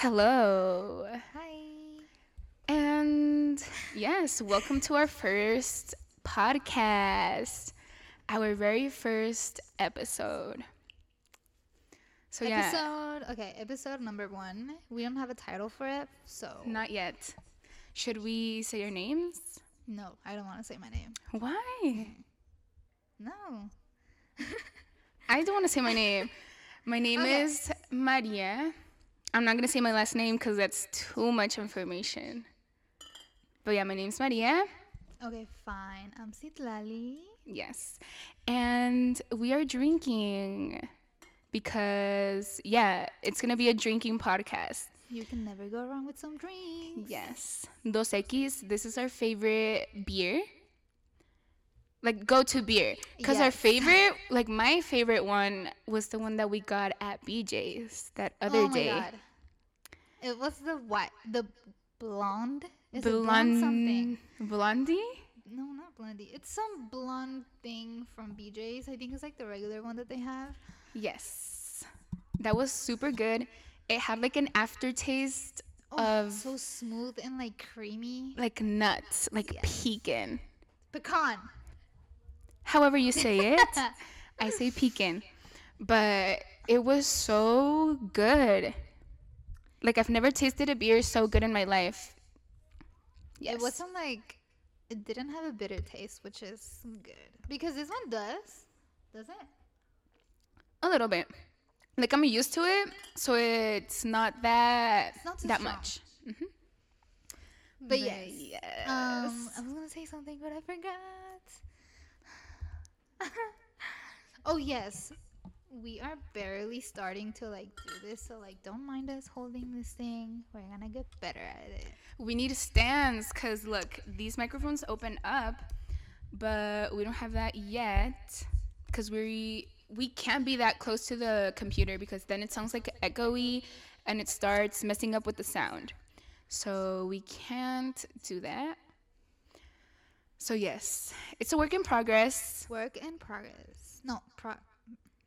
Hello. Hi. And yes, welcome to our first podcast, our very first episode. So, yeah, Episode. Okay, episode number one. We don't have a title for it, so not yet. Should we say our names? no, I don't want to say my name. Why? Hmm. No. I don't want to say my name. My name Okay. is Maria. I'm not going to say my last name because that's too much information. But yeah, my name's Maria. Okay, fine. I'm Citlali. Yes. And we are drinking because, yeah, it's going to be a drinking podcast. You can never go wrong with some drinks. Yes. Dos Equis, this is our favorite beer. Like go to beer. Because our favorite, like my favorite one was the one that we got at BJ's that other oh my day. god. It was the what? The blonde? Is it Blonde blonde something? Blondie? No, not blondie. It's some blonde thing from BJ's. I think it's like the regular one that they have. Yes. That was super good. It had like an aftertaste Oh, of so smooth and like creamy. like nuts, like Yes. pecan. Pecan. However you say it, I say pecan. But it was so good. Like I've never tasted a beer so good in my life. Yes. It wasn't like it didn't have a bitter taste, which is good because this one does. Does it? a little bit. Like I'm used to it, so it's not that It's not that strong. much. But yes. yes. Um, I was gonna say something, but I forgot. oh yes, we are barely starting to like do this, so like don't mind us holding this thing. We're gonna get better at it. We need stands because look, these microphones open up, but we don't have that yet because we we can't be that close to the computer because then it sounds like echoey and it starts messing up with the sound. So we can't do that. So yes, it's a work in progress. Work in progress. No, pro.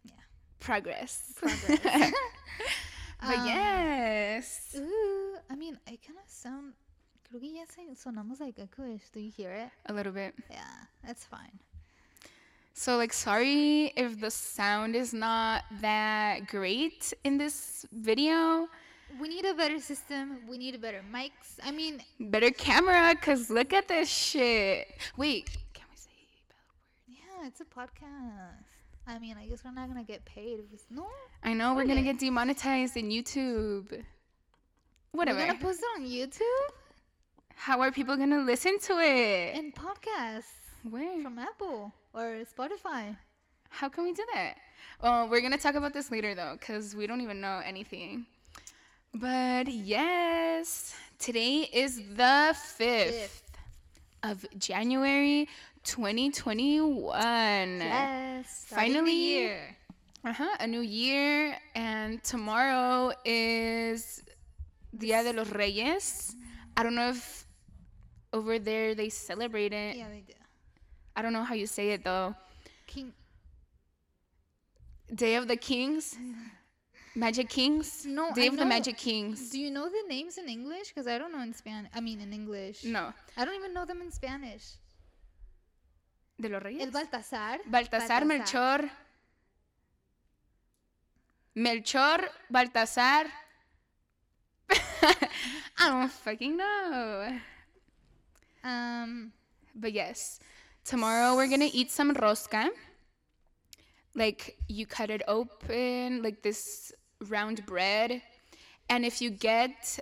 Yeah. Progress. Progress. but Um, yes. Ooh, I mean, I kind of sound. Creo que ya se- sonamos like echoish. Do you hear it? A little bit. Yeah, that's fine. So like sorry if the sound is not that great in this video. We need a better system. We need better mics. I mean, Better camera cuz look at this shit. Wait, can we say bad yeah, it's a podcast. I mean, I guess we're not gonna get paid if it's no. I know we're going to get demonetized in YouTube. Whatever. We're gonna post it on YouTube How are people going to listen to it? In podcasts Where? from Apple or Spotify. How can we do that? Well, we're going to talk about this later though cuz we don't even know anything. But yes, today is the 5th. Fifth. of January 2021. Yes. Finally. year. Uh-huh, a new year and tomorrow is Dia de los Reyes. I don't know if over there they celebrate it. Yeah, they do. I don't know how you say it though. King. Day of the Kings? Magic Kings? No, of the. Magic Kings. Do you know the names in English? Because I don't know in Spanish. I mean, in English. No. I don't even know them in Spanish. ¿De los Reyes? El Baltasar. Baltasar, Melchor. Melchor, Baltasar. I don't fucking know. Um, But yes, tomorrow we're gonna eat some rosca. Like you cut it open, like this round bread. And if you get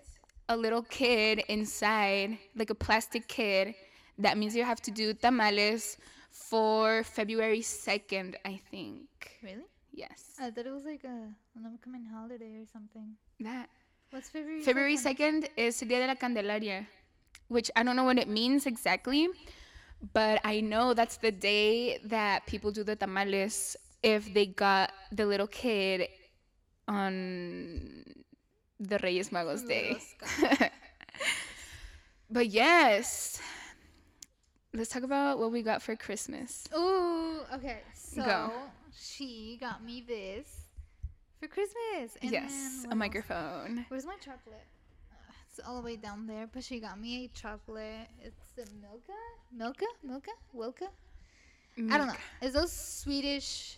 a little kid inside, like a plastic kid, that means you have to do tamales for February 2nd, I think. really? Yes. I thought it was like a an upcoming holiday or something. That What's February? February 2nd? 2nd is Dia de la Candelaria, which I don't know what it means exactly, but I know that's the day that people do the tamales if they got the little kid on the Reyes Magos Day. but yes, let's talk about what we got for Christmas. Ooh, okay. So Go. she got me this for Christmas. And yes, a else? microphone. Where's my chocolate? It's all the way down there, but she got me a chocolate. It's the Milka, Milka, Milka, Wilka. I don't know. It's those Swedish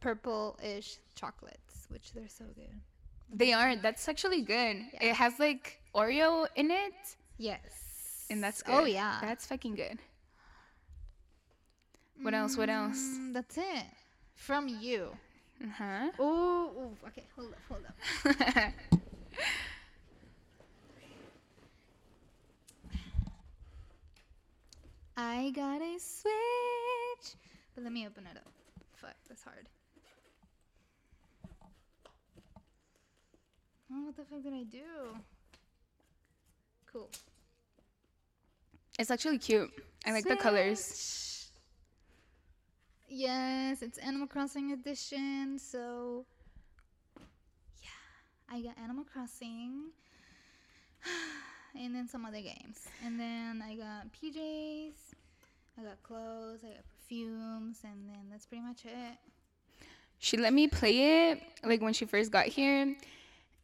purple-ish chocolates, which they're so good. They are. That's actually good. Yeah. It has like Oreo in it, Yes. and that's good. Oh yeah. That's fucking good. What else? What else? Mm, that's it. From you. Uh huh. Oh, okay. Hold up, hold up. I got a switch. But let me open it up. Fuck, that's hard. Oh, what the fuck did I do? Cool. it's actually cute. I like the colors. Yes, it's Animal Crossing edition. So, yeah, I got Animal Crossing, and then some other games, and then I got PJs, I got clothes, I got perfumes, and then that's pretty much it. She let me play it like when she first got here,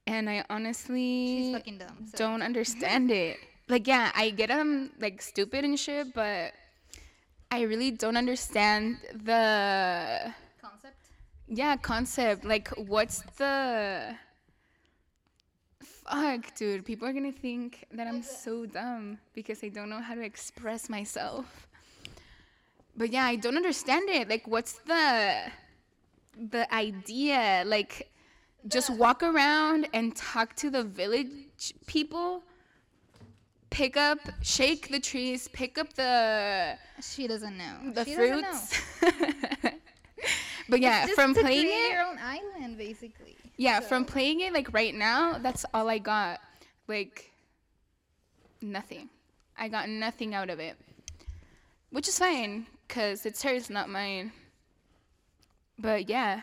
and I honestly dumb. So. don't understand it. Like, yeah, I get I'm like stupid and shit, but I really don't understand the concept. yeah concept. Like, what's the fuck, dude? People are gonna think that I'm so dumb because I don't know how to express myself. But yeah, I don't understand it. Like, what's the the idea? Like, just walk around and talk to the village people. Pick up, shake the trees, pick up the She doesn't know. the she doesn't know. fruits. but yeah, from playing it, your own island, basically. yeah, from playing it like right now, that's all I got. Like nothing. I got nothing out of it. Which is fine cuz it's hers, not mine. But yeah,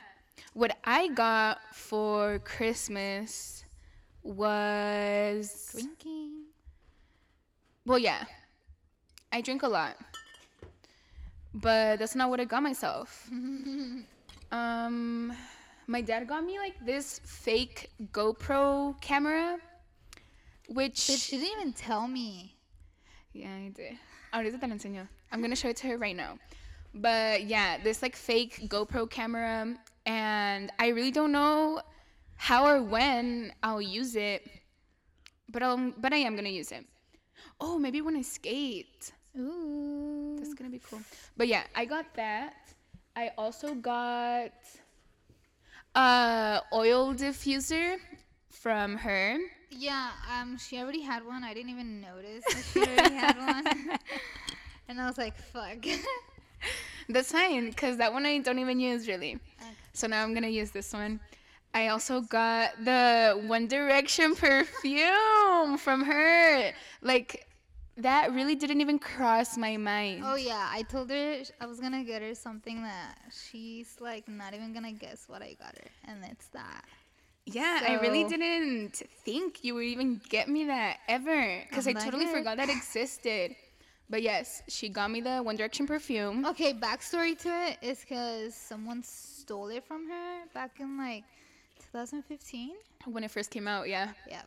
what I got for Christmas was drinking. well, yeah. I drink a lot. But that's not what I got myself. um my dad got me like this fake GoPro camera which Bitch, she didn't even tell me. yeah, I did. Ahorita te lo enseño. I'm gonna show it to her right now. But yeah, this like fake GoPro camera, and I really don't know how or when I'll use it. But I'll, but I am gonna use it. Oh, maybe when I skate. Ooh. That's gonna be cool. But yeah, I got that. I also got a oil diffuser from her. Yeah, um, she already had one. I didn't even notice that she already had one. and I was like, fuck. That's fine, because that one I don't even use really. So now I'm gonna use this one. I also got the One Direction perfume from her. Like, that really didn't even cross my mind. oh, yeah, I told her I was gonna get her something that she's like not even gonna guess what I got her. And it's that. yeah, I really didn't think you would even get me that ever. Because I totally forgot that existed. But yes, she got me the One Direction perfume. Okay, backstory to it is because someone stole it from her back in like 2015. When it first came out, yeah. Yeah.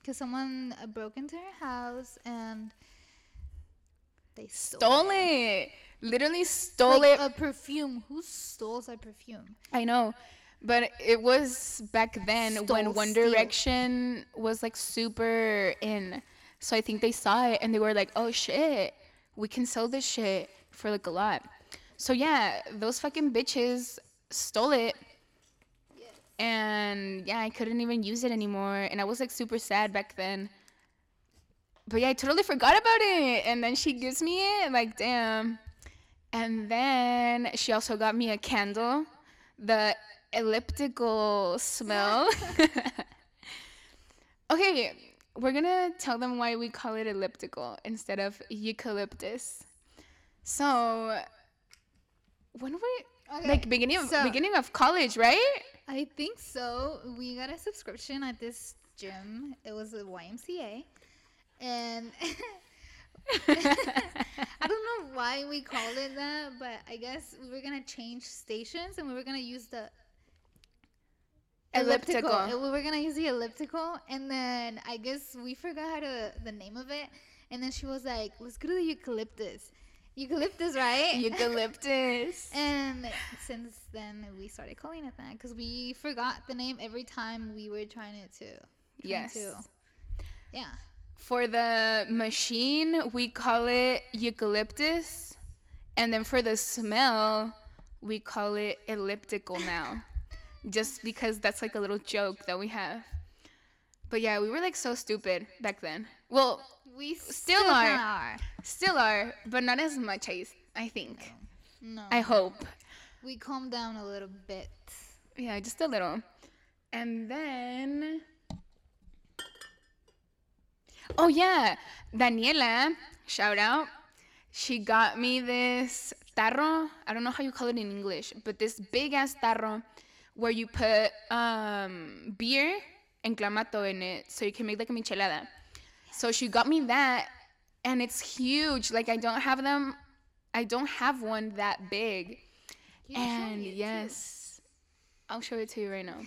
Because someone uh, broke into her house and they stole, Stole it. Literally stole like it a perfume. Who steals a perfume? I know. But it was back then when Stole One steal. Direction was like super in. So I think they saw it and they were like, oh shit, we can sell this shit for like a lot. So yeah, those fucking bitches stole it. And yeah, I couldn't even use it anymore. And I was like super sad back then. But yeah, I totally forgot about it. And then she gives me it, like, damn. And then she also got me a candle, the elliptical smell. okay, we're gonna tell them why we call it elliptical instead of eucalyptus. So, when we Okay, like beginning of so- beginning of college, right? I think so. We got a subscription at this gym. It was a YMCA. And I don't know why we called it that, but I guess we were going to change stations and we were going to use the Elliptical. elliptical. We were gonna use the elliptical, and then I guess we forgot how to the name of it, and then she was like, "Let's go to the eucalyptus." Eucalyptus, right? Eucalyptus. and since then, we started calling it that because we forgot the name every time we were trying it to. trying Yes. to- yeah. For the machine, we call it eucalyptus. And then for the smell, we call it elliptical now. Just because that's like a little joke that we have. But yeah, we were like so stupid back then. Well, We Still kinda are. are. still are, but not as much, I, I think. No. I hope. we calmed down a little bit. Yeah, just a little. And then. Oh, yeah. Daniela, shout out. She got me this tarro. I don't know how you call it in English, but this big ass tarro where you put um, beer and clamato in it so you can make like a michelada. So she got me that, and it's huge. Like, I don't have them, I don't have one that big. You And it, too. yes, I'll show it to you right now.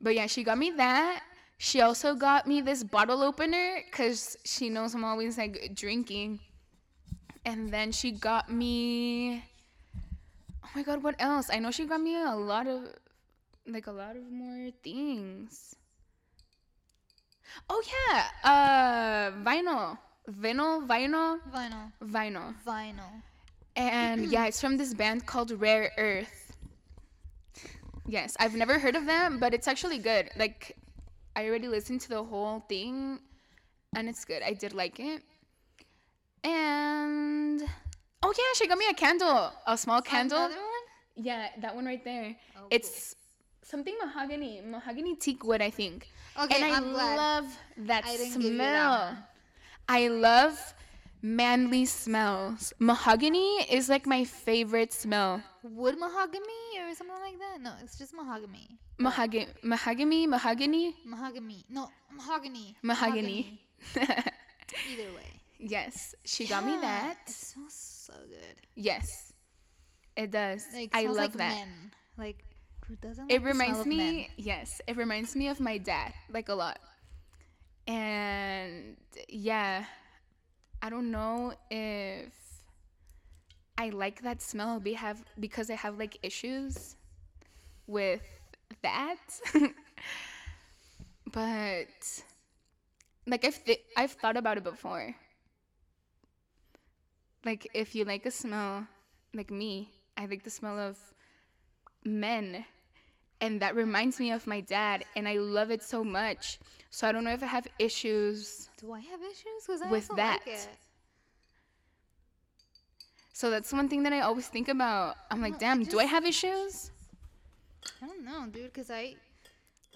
But yeah, she got me that. She also got me this bottle opener because she knows I'm always like drinking. And then she got me. Oh my god, what else? I know she got me a lot of, like a lot of more things. Oh yeah, uh, vinyl, vinyl, vinyl, Vinyl. vinyl. Vinyl. And yeah, it's from this band called Rare Earth. Yes, I've never heard of them, but it's actually good. Like, I already listened to the whole thing, and it's good. I did like it. And oh yeah, she got me a candle, a small candle. Another one? Yeah, that one right there. Oh, It's something mahogany, mahogany teak wood, I think. Okay, and I I'm glad. love that I smell. that. I love manly smells. Mahogany is like my favorite smell. Wood mahogany or something like that? No, it's just mahogany. Mahogany, mahogany, mahogany, Mahogany. No, mahogany. mahogany. Either way. yes, she got me that. It smells so good. Yes, it does. Like, I love like that. Men. Like, who doesn't? It like the smell reminds me, yes, it reminds me of my dad, like a lot. And yeah, I don't know if I like that smell be have because I have like issues with that. but like I've th- I've thought about it before. Like if you like a smell like me, I like the smell of men and that reminds me of my dad and i love it so much so i don't know if i have issues Do I have issues? I with that. Like it. so that's one thing that i always think about i'm like No, I damn do i have issues I don't know, dude. Because I,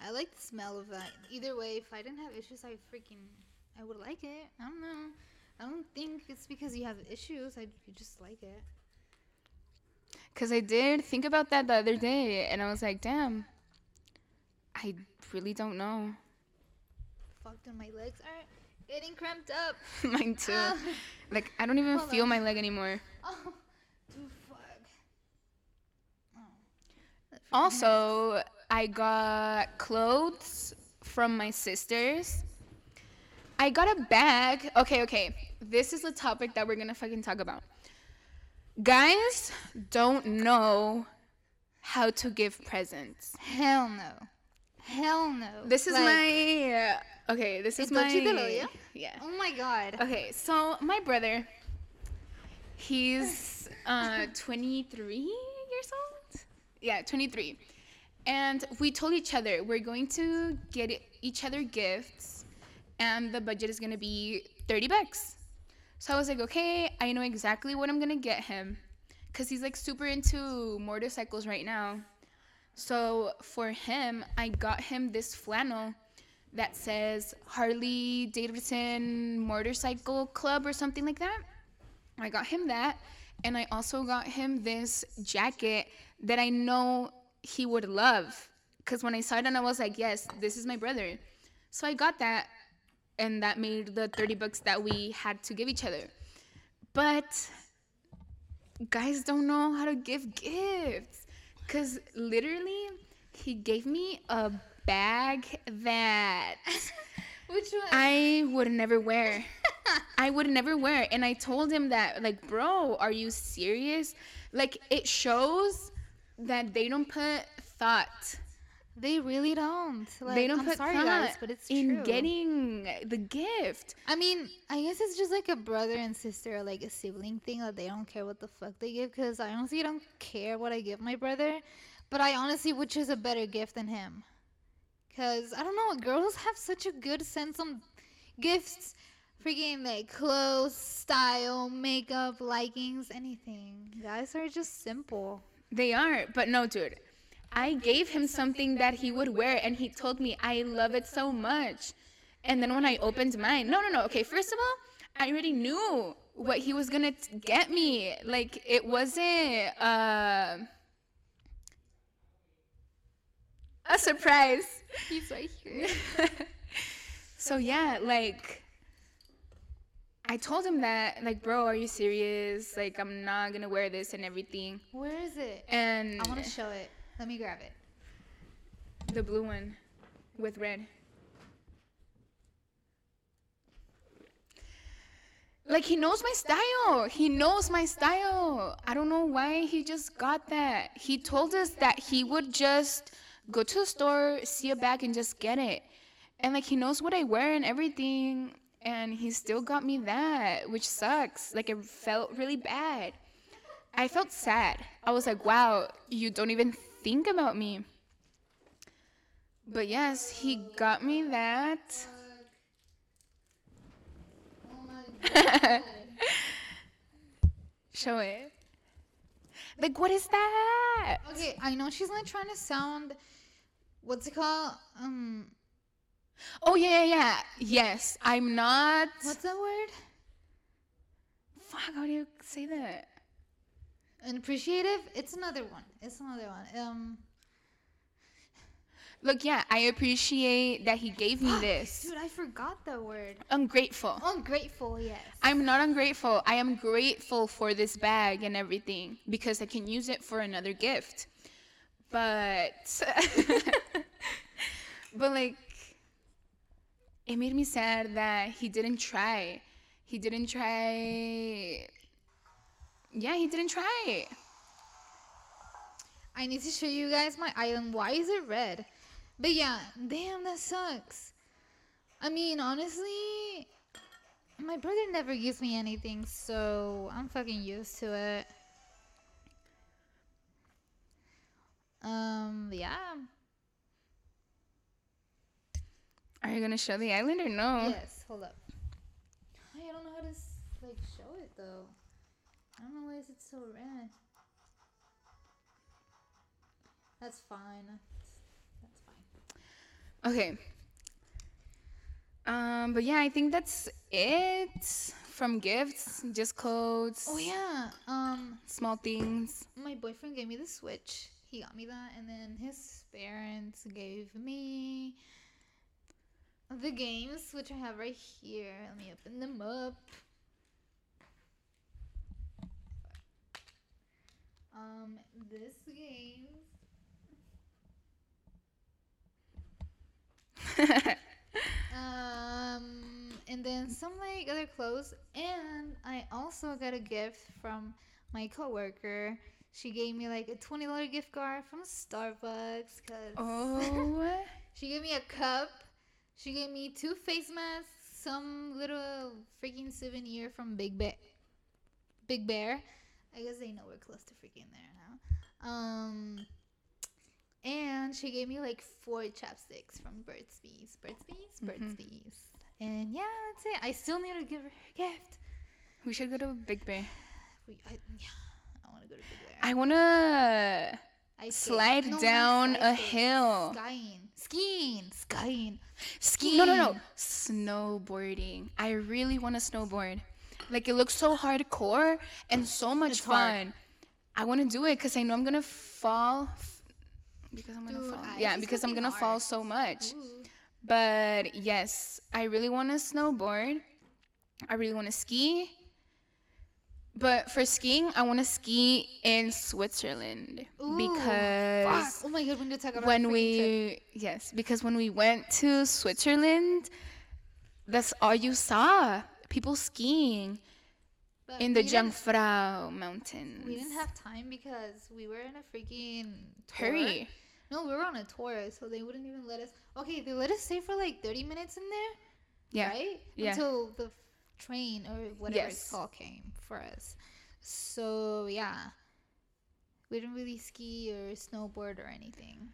I like the smell of that. Either way, if I didn't have issues, I freaking, I would like it. I don't know. I don't think it's because you have issues. I you just like it. Because i did think about that the other day and i was like damn i really don't know Fucked and my legs are getting cramped up. mine too Ah. like i don't even feel on. my leg anymore Oh, dude, fuck. Oh. Also, I got clothes from my sisters. I got a bag. Okay, okay. This is the topic that we're gonna fucking talk about. Guys don't know how to give presents. Hell no. Hell no. This is Like, my. uh, okay, this is my. Entonces te lo dio? Yeah. Oh my god. Okay, so my brother, he's uh, 23 years old. Yeah, 23. And we told each other we're going to get each other gifts, and the budget is gonna be 30 bucks. So I was like, okay, I know exactly what I'm gonna get him, cause he's like super into motorcycles right now. So for him, I got him this flannel that says Harley Davidson Motorcycle Club or something like that. I got him that. And I also got him this jacket that I know he would love. Because when I saw it, and I was like, yes, this is my brother. So I got that. And that made the 30 bucks that we had to give each other. But guys don't know how to give gifts. Because literally, he gave me a bag that Which one? I would never wear. I would never wear. And I told him that, like, bro, are you serious? Like, it shows that they don't put thought. They really don't. Like, they don't I'm put sorry, thought guys, but it's in true. getting the gift. I mean, I guess it's just like a brother and sister, like a sibling thing that they don't care what the fuck they give. Because I honestly don't care what I give my brother, but I honestly would choose a better gift than him. Because I don't know, girls have such a good sense on gifts, freaking like clothes, style, makeup, likings, anything. Guys are just simple. They are, but no, dude. I gave him something that he would wear, and he told me, I love it so much. And then when I opened mine, no, no, no. Okay, first of all, I already knew what he was gonna t- get me. Like, it wasn't uh, a surprise. He's right here. so, yeah, like, I told him that, like, bro, are you serious? Like, I'm not gonna wear this and everything. Where is it? And I want to show it. Let me grab it. The blue one with red. Like he knows my style. He knows my style. I don't know why he just got that. He told us that he would just go to the store, see a bag and just get it. And like he knows what I wear and everything and he still got me that, which sucks. Like it felt really bad. I felt sad. I was like, "Wow, you don't even think about me." But yes, he got me that. Show it. Like, what is that? Okay, I know she's like trying to sound, what's it called? Um, Oh, yeah, yeah, yeah. Yes, I'm not. what's that word? Fuck, how do you say that? An appreciative? It's another one. It's another one. Um, Look, yeah, I appreciate that he gave me this. dude, I forgot that word. Ungrateful. Ungrateful, yes. I'm not ungrateful. I am grateful for this bag and everything because I can use it for another gift. But but like it made me sad that he didn't try. He didn't try Yeah, he didn't try. I need to show you guys my island. Why is it red? But yeah, damn, that sucks. I mean, honestly, my brother never gives me anything, so I'm fucking used to it. Um, yeah. Are you gonna show the island or no? Yes, hold up. I don't know how to like show it though. I don't know why is it so red. That's fine. That's fine. Okay. Um, but yeah, I think that's it from gifts, just clothes, Oh yeah. Um, small things. my boyfriend gave me the Switch. He got me that, and then his parents gave me the games, which I have right here. Let me open them up. Um, this game. Um, and then some like other clothes, and I also got a gift from my coworker. She gave me like a twenty dollar gift card from Starbucks. Cause oh. she gave me a cup. She gave me two face masks, some little freaking souvenir from Big Bear. Big Bear. I guess they know we're close to freaking there now. Um, and she gave me like four chapsticks from Burt's Bees. Burt's Bees? Burt's Mhm. Bees. And yeah, that's it. I still need to give her a gift. We should go to Big Bear. We, I, yeah, I want to go to Big Bear. I wanna slide not down a hill. Skiing. Skiing. Skiing. ski. No, no, no. Snowboarding. I really want to snowboard. Like it looks so hardcore and so much It's hard. fun. I want to do it because I know I'm gonna fall. f- Because I'm gonna Dude, fall. ice Yeah, because I'm gonna fall so much. Ooh. But yes, I really want to snowboard. I really want to ski. But for skiing, I want to ski in Switzerland Ooh, because Fuck. Oh my god, we need to talk about when freaking trip. we yes, because when we went to Switzerland, that's all you saw. People skiing But in the Jungfrau Mountains. We didn't have time because we were in a freaking tour. hurry. No, we were on a tour, so they wouldn't even let us. Okay, they let us stay for like 30 minutes in there, Yeah. right? Yeah. Until the train or whatever it's called came for us. So yeah, we didn't really ski or snowboard or anything.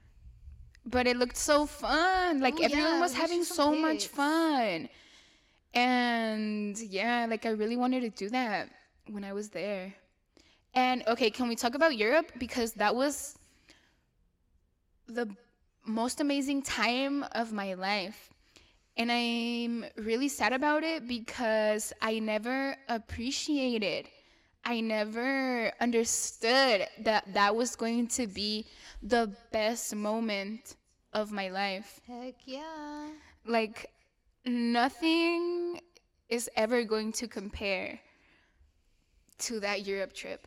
But it looked so fun. Like Oh, everyone yeah, was having so much fun. And yeah, like I really wanted to do that when I was there. And okay, can we talk about Europe because that was the most amazing time of my life. And I'm really sad about it because I never appreciated I never understood that that was going to be the best moment of my life. Heck yeah. Like, nothing is ever going to compare to that Europe trip.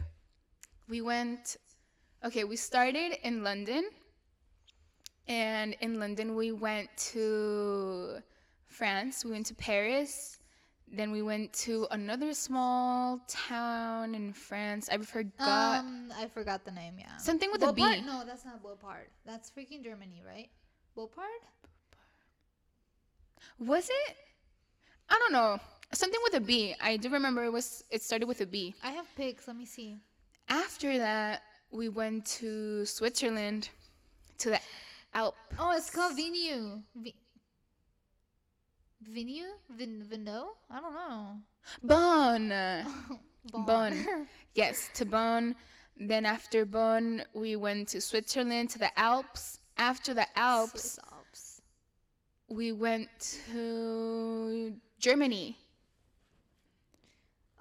We went, okay, we started in London. And in London, we went to France, we went to Paris. Then we went to another small town in France. I forgot. Um, I forgot the name. Yeah. Something with a B. No, that's not Beaupart. That's freaking Germany, right? Beaupart? Was it? I don't know. Something with a B. I do remember it was. It started with a B. I have pics. Let me see. After that, we went to Switzerland, to the Alp. Oh, it's called Venue. Vi- Venue? Vin- Vino? I don't know. Bonn. Bonn. Bonn. Yes, to Bonn. Then after Bonn, we went to Switzerland, to the Alps. After the Alps, Swiss Alps. We went to Germany.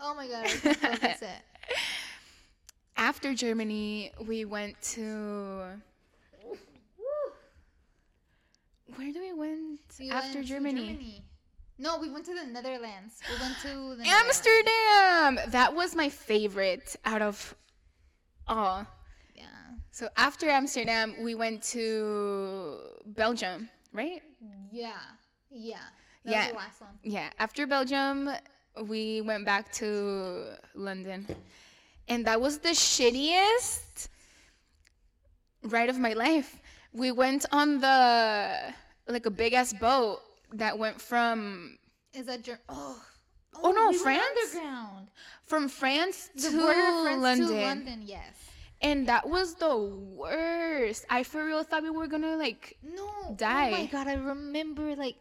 Oh my god, I can't focus it. After Germany, we went to. Where do we went We after went to Germany? No, we went to the Netherlands. We went to the Amsterdam! That was my favorite out of all. Yeah. So after Amsterdam, we went to Belgium, right? Yeah. Yeah. That Yeah. was the last one. Yeah. After Belgium, we went back to London. And that was the shittiest ride of my life. We went on the like a big ass boat that went from Is that Ger- Oh. Oh, oh no, we France? From France to France London. to London, yes. And that was the worst. I for real thought we were gonna like No. Oh my Die. god, I remember like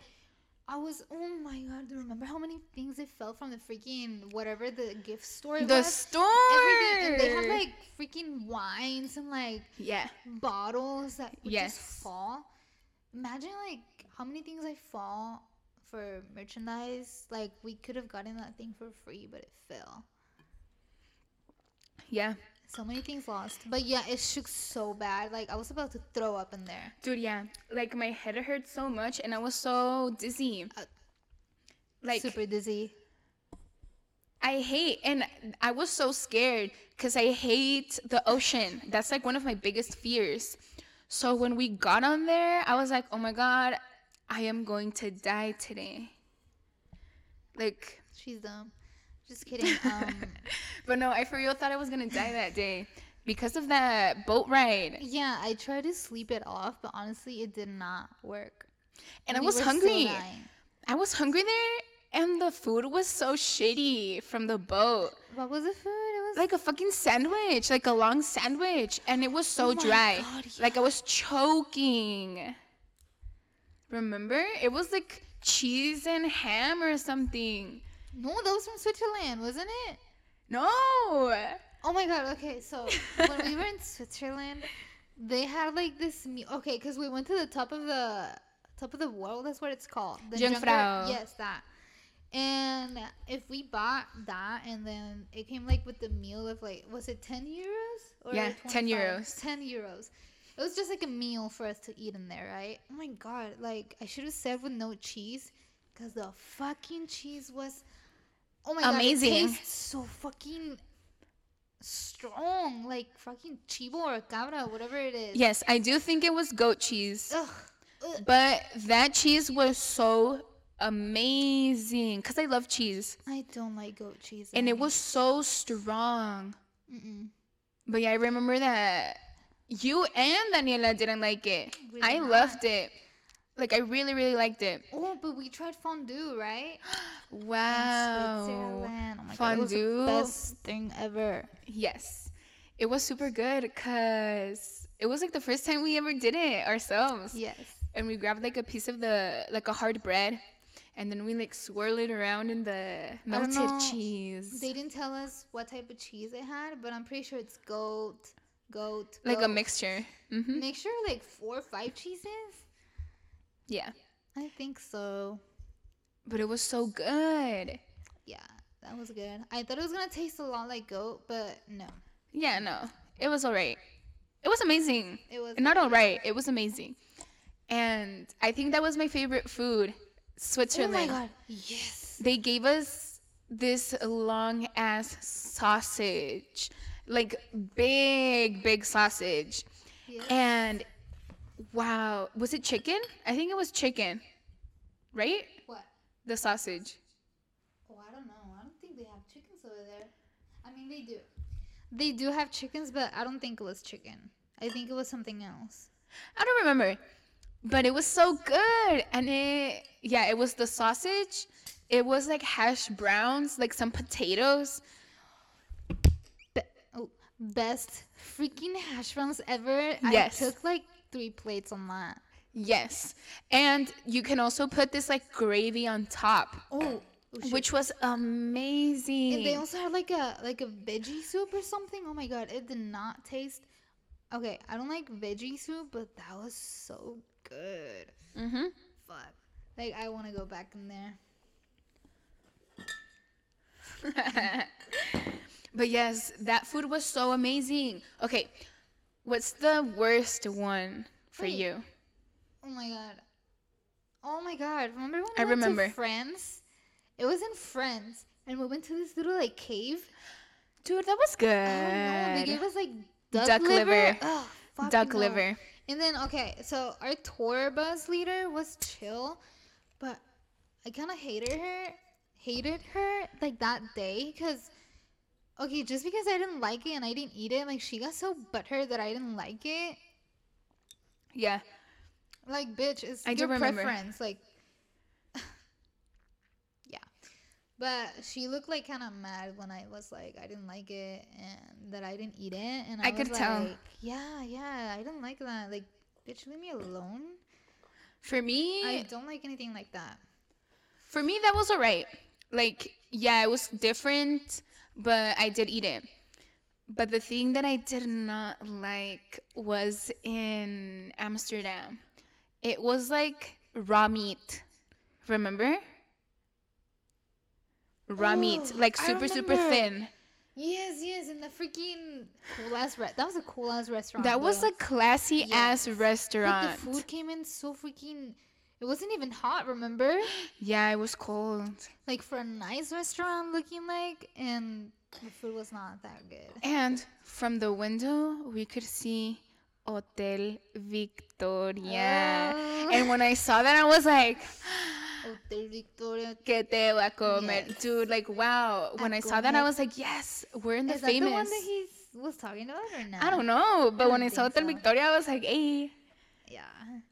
I was oh my god, do you remember how many things it fell from the freaking whatever the gift store the was? store. Everything and they had like freaking wines and like yeah. bottles that would Yes. just fall. Imagine like how many things I fall for merchandise. Like we could have gotten that thing for free, but it fell. Yeah. So many things lost. But yeah, it shook so bad. Like I was about to throw up in there. Dude, yeah. Like my head hurt so much and I was so dizzy. Uh, Like Super dizzy. I hate and I was so scared cuz I hate the ocean. That's like one of my biggest fears. So when we got on there, I was like, "Oh my god, I am going to die today." Like She's dumb. Just kidding. Um, but no, I for real thought I was gonna die that day because of that boat ride. yeah, I tried to sleep it off, but honestly, it did not work. And I was hungry. I was hungry there, and the food was so shitty from the boat. What was the food? It was Like a fucking sandwich, like a long sandwich, and it was so Oh dry. God, Like I was choking. Remember? It was like cheese and ham or something. No, that was from Switzerland, wasn't it? No. Oh my god. Okay, so when we were in Switzerland, they had like this. Me- okay, because we went to the top of the top of the world. That's what it's called. The Jungfrau. Yes, that. And if we bought that, and then it came like with the meal of like, was it ten euros? Or Yeah, 10 euros. Ten euros. It was just like a meal for us to eat in there, right? Oh my god! Like I should have said with no cheese, because the fucking cheese was. Oh my god! Amazing. It tastes so fucking strong, like fucking chivo or cabra, whatever it is. Yes, I do think it was goat cheese. Ugh. Ugh. But that cheese was so amazing because I love cheese. I don't like goat cheese. And it was so strong. Mm-mm. But yeah, I remember that you and Daniela didn't like it. We I did loved it. Like I really, really liked it. Oh, but we tried fondue, right? Wow. Switzerland. Oh my god, Fondue. the best thing ever. Yes. It was super good because it was like the first time we ever did it ourselves. Yes. And we grabbed like a piece of the, like a hard bread. And then we like swirl it around in the melted cheese. They didn't tell us what type of cheese it had, but I'm pretty sure it's goat, goat, like a goat. mixture. hmm Make sure like four or five cheeses. Yeah. I think so. But it was so good. Yeah, that was good. I thought it was gonna taste a lot like goat, but no, Yeah, no. It was all right. It was amazing. it was Not all right. It was amazing. And I think that was my favorite food. Switzerland. Oh my god! Yes. They gave us this long ass sausage. Like big, big sausage. yes. And wow, was it chicken? I think it was chicken. Right? what? The sausage. Oh, I don't know. I don't think they have chickens over there. I mean, they do. They do have chickens, but I don't think it was chicken. I think it was something else. I don't remember. But it was so good. And it, yeah, it was the sausage. It was like hash browns, like some potatoes. Be- oh, best freaking hash browns ever. Yes. I took like three plates on that. Yes. And you can also put this like gravy on top, Oh, oh, shit. which was amazing. And they also had like a like a veggie soup or something. Oh my god, it did not taste. Okay, I don't like veggie soup, but that was so good. mm-hmm. Fuck. Like I want to go back in there. but yes, that food was so amazing. Okay, what's the worst one for Wait. you? Oh my god. Oh my god. Remember when we I went remember. to France? It was in France, and we went to this little like cave. Dude, that was good. I don't. They gave us like duck, Duck liver. liver. Ugh, Duck no. liver. And then okay, so our tour bus leader was chill, but I kind of hated her, hated her like that day because okay, just because I didn't like it and I didn't eat it, like she got so butthurt that I didn't like it. Yeah. Like, bitch, it's I your preference. Like, yeah. But she looked like kind of mad when I was like, I didn't like it and that I didn't eat it. And I, I could was tell. like, yeah, yeah, I didn't like that. Like, bitch, leave me alone. For me, I don't like anything like that. For me, that was alright. Like, yeah, it was different, but I did eat it. But the thing that I did not like was in Amsterdam. It was like raw meat. Remember? Raw oh, meat, Oh, like super, super thin. Yes, yes, in the freaking cool ass re- That was a cool ass restaurant. That was though. a classy ass restaurant. Like the food came in so freaking. It wasn't even hot, remember? Yeah, it was cold. Like for a nice restaurant looking like, and the food was not that good. And from the window, we could see Hotel Victoria. Oh. And when I saw that, I was like, Hotel Victoria. que te va a comer? Yes. Dude, like, wow. When A I saw that, I was like, yes, we're in the Is that famous. the one that he was talking about or not? I don't know, but I when I saw Hotel so. Victoria, I was like, hey. Yeah.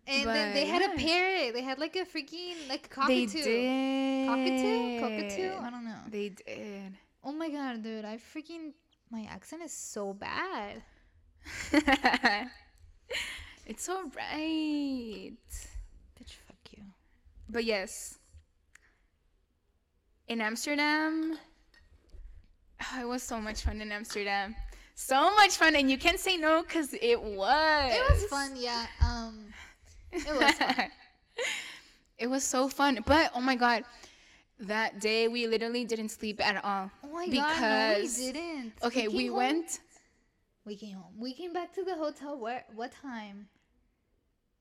And then they had yeah. a parrot. They had like a freaking like a They cockatoo. did. Cockatoo? Cockatoo? I don't know. They did. Oh my god, dude! I freaking my accent is so bad. it's all right. Bitch, fuck you. But yes, in Amsterdam, oh, it was so much fun in Amsterdam. So much fun, and you can't say no because it was. It was fun, yeah. Um, it was fun. it was so fun, but oh my god, that day we literally didn't sleep at all. Oh my god, no, we Because- didn't. Okay, we home- went. We came home. We came back to the hotel. Where? What time?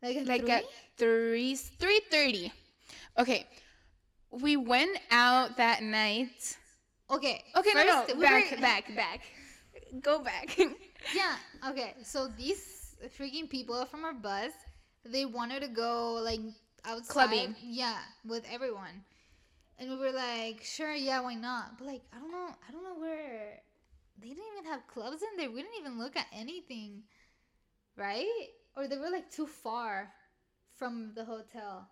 Like at like three? at three three thirty. Okay, we went out that night. Okay. Okay, no, first, no, we back, were- back, back. Go back. yeah. Okay. So these freaking people from our bus, they wanted to go like outside. Clubbing. Yeah, with everyone, and we were like, sure, yeah, why not? But like, I don't know, I don't know where. They didn't even have clubs in there. We didn't even look at anything, right? Or they were like too far from the hotel.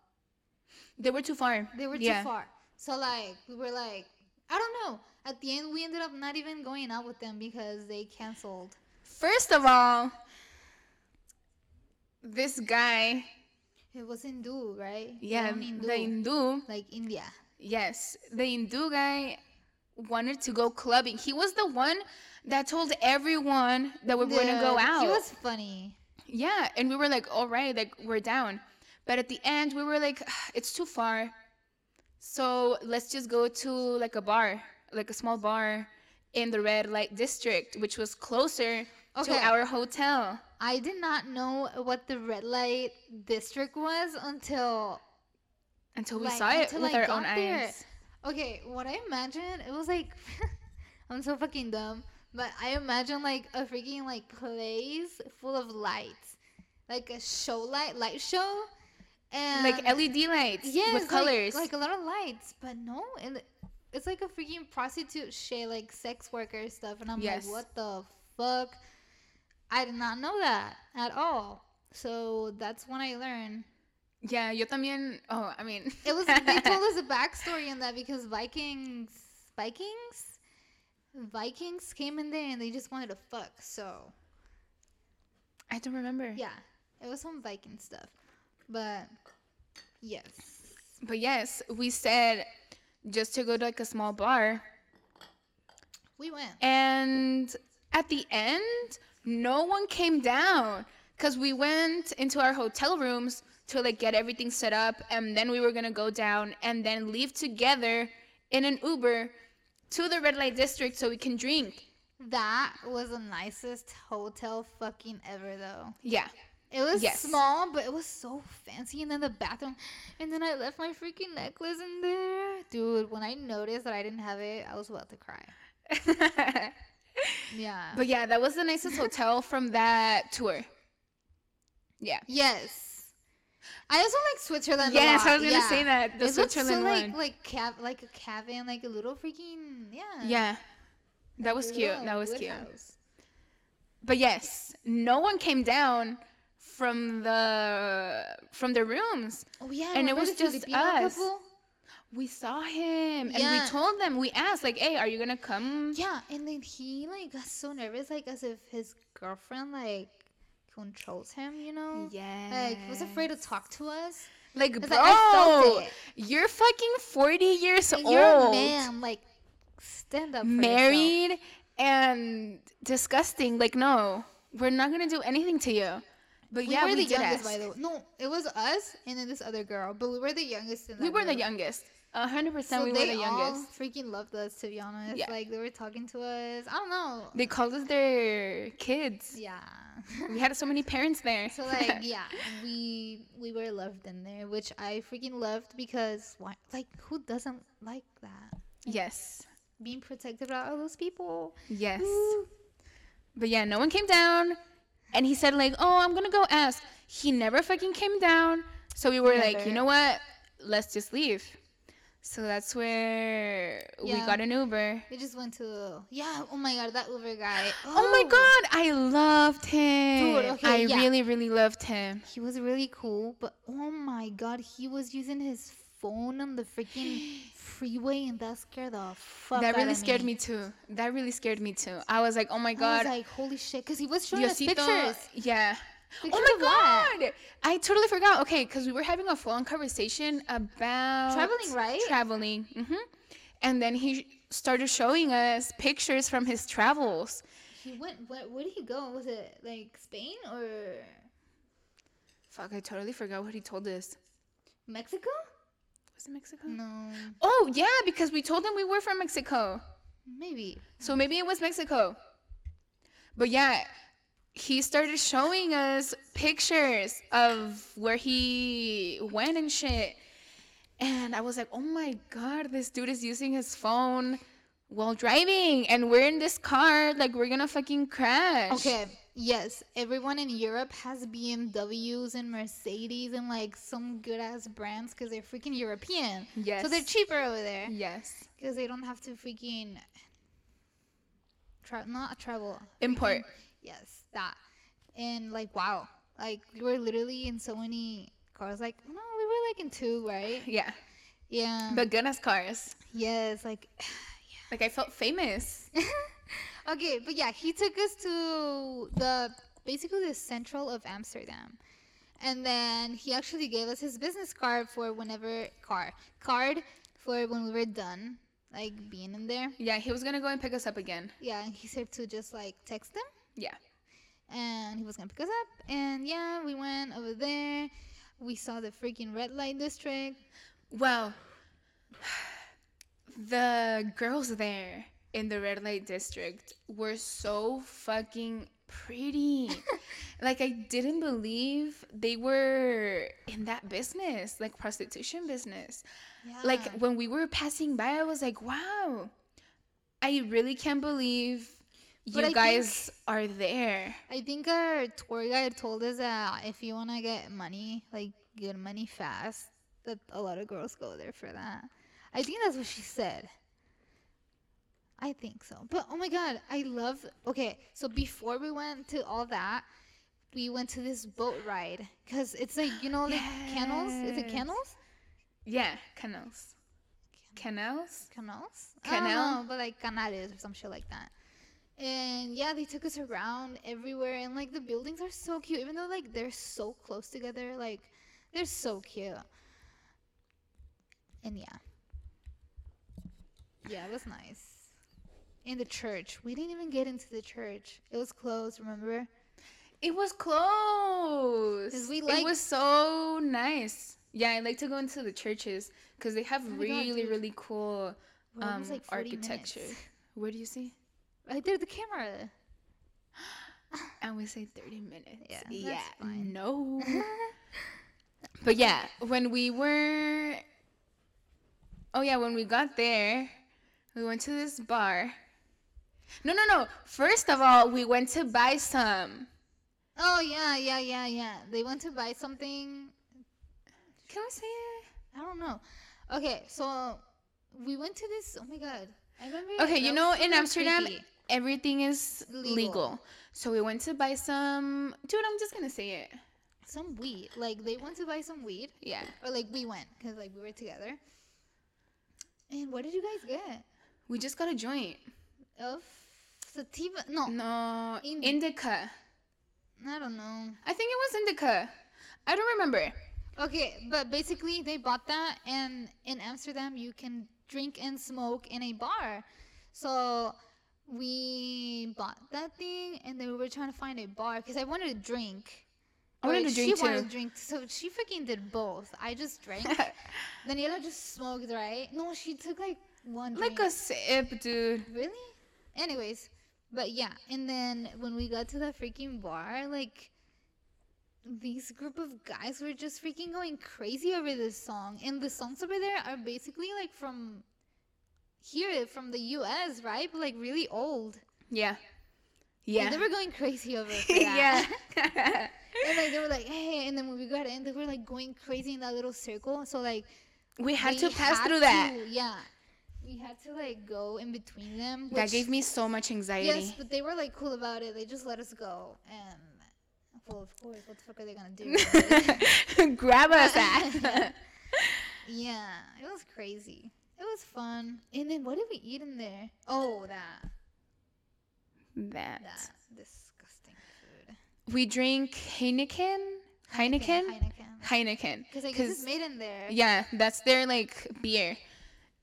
they were too far. They were too Yeah. far. So like we were like, I don't know. At the end, we ended up not even going out with them because they canceled. First of all, this guy, It was Hindu, right? yeah, Hindu, the Hindu, like India. yes, the Hindu guy wanted to go clubbing. He was the one that told everyone that we were gonna go out. He was funny. Yeah, and we were like, all right, like we're down. But at the end, we were like, it's too far. So let's just go to like a bar, like a small bar in the red light district, which was closer Okay. to our hotel. I did not know what the red light district was until Until we Like, saw it with I our own there. eyes. Okay, what I imagined, it was like I'm so fucking dumb, but I imagine like a freaking like place full of lights, like a show light light show, and Like LED lights yes, with colors. like, a lot of lights, but no, and it's like a freaking prostitute shit, like sex worker stuff, and I'm Yes. like, what the fuck? I did not know that at all. So that's when I learned. yeah, yo también. Oh, I mean. It was they told us a backstory on that because Vikings Vikings Vikings came in there and they just wanted to fuck. So I don't remember. yeah, it was some Viking stuff. But yes, But yes, we said just to go to like a small bar. we went. And at the end, no one came down because we went into our hotel rooms to like get everything set up, and then we were gonna go down and then leave together in an Uber to the red light district so we can drink. That was the nicest hotel fucking ever though. Yeah, It was Yes. small, but it was so fancy. And then the bathroom, and then I left my freaking necklace in there, dude. When I noticed that I didn't have it, I was about to cry. Yeah. but yeah, that was the nicest hotel from that tour. Yeah. Yes. I also like Switzerland. a Yes. I was gonna yeah. say that the It looks so Switzerland like one. like cav- like a cabin, like a little freaking yeah. Yeah, that was cute. That was cute. house. But yes, no one came down from the from the rooms. Oh yeah, And it was just Filipino us. couple? We saw him and we told them. We asked like, "Hey, are you gonna come?" Yeah, and then he like got so nervous, like as if his girlfriend like controls him. You know? Yeah. Like was afraid to talk to us. Like, bro, like, I felt it. you're fucking forty years And old, You're a man. Like stand up. For yourself. married, and disgusting. Like, no, we're not gonna do anything to you. But We yeah, were we the youngest, ask. by the way. No, it was us and then this other girl, but we were the youngest. In We were the youngest. A hundred So percent, we were they the all youngest. freaking loved us, to be honest. Yeah. Like they were talking to us. I don't know. They called us their kids. Yeah. We had so many parents there. so like yeah, we we were loved in there, which I freaking loved because why? Like who doesn't like that? yes, Being protected by all those people. yes. Woo. But yeah, no one came down, and he said like, "Oh, I'm gonna go ask." He never fucking came down. So we were like, you know what? Let's just leave. So that's where we got an Uber. We just went to yeah. Oh my god, that Uber guy. Oh, my oh. god, I loved him. Dude, okay, I yeah. really, really loved him. He was really cool, but oh my god, he was using his phone on the freaking freeway, and that scared the fuck. that really scared me too. That really scared me too. I was like, oh my I god, was like, holy shit, because he was showing us pictures. Yeah. Oh my god! I totally forgot. Okay, because we were having a phone conversation about Traveling, right? Traveling. hmm And then he started showing us pictures from his travels. He went. Where, where did he go? Was it like Spain or Fuck, I totally forgot what he told us. Mexico? Mexico? No, Oh yeah, because we told him we were from Mexico. maybe. So maybe it was Mexico. But yeah, he started showing us pictures of where he went and shit. And I was like, oh my God, this dude is using his phone while driving, and we're in this car, like we're gonna fucking crash. Okay, yes, everyone in Europe has BMWs and Mercedes and like some good ass brands because they're freaking European. Yes. So they're cheaper over there Yes. because they don't have to freaking tra- not travel. Import. Yes, that. And like, wow, like we were literally in so many cars. Like, no, we were like in two, right? Yeah. Yeah. But good as cars. yes, like. Like I felt famous. okay, but yeah, he took us to the basically the central of Amsterdam. And then he actually gave us his business card for whenever car card for when we were done, like being in there. Yeah, he was gonna go and pick us up again. Yeah, and he said to just like text him, Yeah. and he was gonna pick us up. And yeah, we went over there. We saw the freaking red light district. Well, the girls there in the red light district were so fucking pretty. like I didn't believe they were in that business, like prostitution business. Yeah. Like when we were passing by, I was like, "Wow, I really can't believe you I guys are there." I think our tour guide told us that if you want to get money, like good money fast, that a lot of girls go there for that. I think that's what she said. I think so. But oh my god, I love Okay, so before we went to all that, we went to this boat ride cuz it's like, you know, like canals? Is it Yes. canals? Yeah, canals. Canals? Canals? I Canal? but like canales or some shit like that. And yeah, they took us around everywhere, and like the buildings are so cute, even though like they're so close together. Like they're so cute. And yeah, yeah, it was nice. In the church, we didn't even get into the church. It was closed. Remember? It was closed. we it was so nice. Yeah, I like to go into the churches because they have Oh my God, really, really cool We're um, like, architecture. minutes. Where do you see? Right there, the camera. And we say 30 minutes. Yeah, yeah that's fine. no. but yeah, when we were. Oh, yeah, when we got there, we went to this bar. No, no, no. First of all, we went to buy some. oh yeah, yeah, yeah, yeah. They went to buy something Can we say it? I don't know. Okay, so we went to this. Oh my god, I remember. Okay, you know, in Amsterdam, creepy. everything is Legal. legal. So we went to buy some. Dude, I'm just gonna say it. some weed. Like they went to buy some weed, Yeah. or like we went because like we were together. And what did you guys get? We just got a joint. Of sativa? No, No, In- indica. I don't know. I think it was indica. I don't remember. Okay, but basically they bought that, and in Amsterdam you can drink and smoke in a bar. So we bought that thing, and then we were trying to find a bar because I wanted to drink. I wanted to drink she wanted to drink, so she freaking did both. I just drank. Daniela just smoked, right? No, she took like one. like drink. a sip, dude. Really? Anyways, but yeah, and then when we got to the freaking bar, like these group of guys were just freaking going crazy over this song. And the songs over there are basically like from here, from the US, right? But like really old. Yeah. Yeah. they were going crazy over that. yeah. and like they were like, hey, and then when we got in, they were like going crazy in that little circle. So like we had we to pass had through that. yeah. We had to like go in between them. That gave me so much anxiety. Yes, but they were like cool about it. They just let us go, and well, of course, what the fuck are they gonna do? Grab us at. yeah, it was crazy. It was fun. And then what did we eat in there? Oh, that that. that disgusting food. We drink Heineken. Heineken. Heineken. Heineken. Because I guess it's made in there. Yeah, that's their like beer.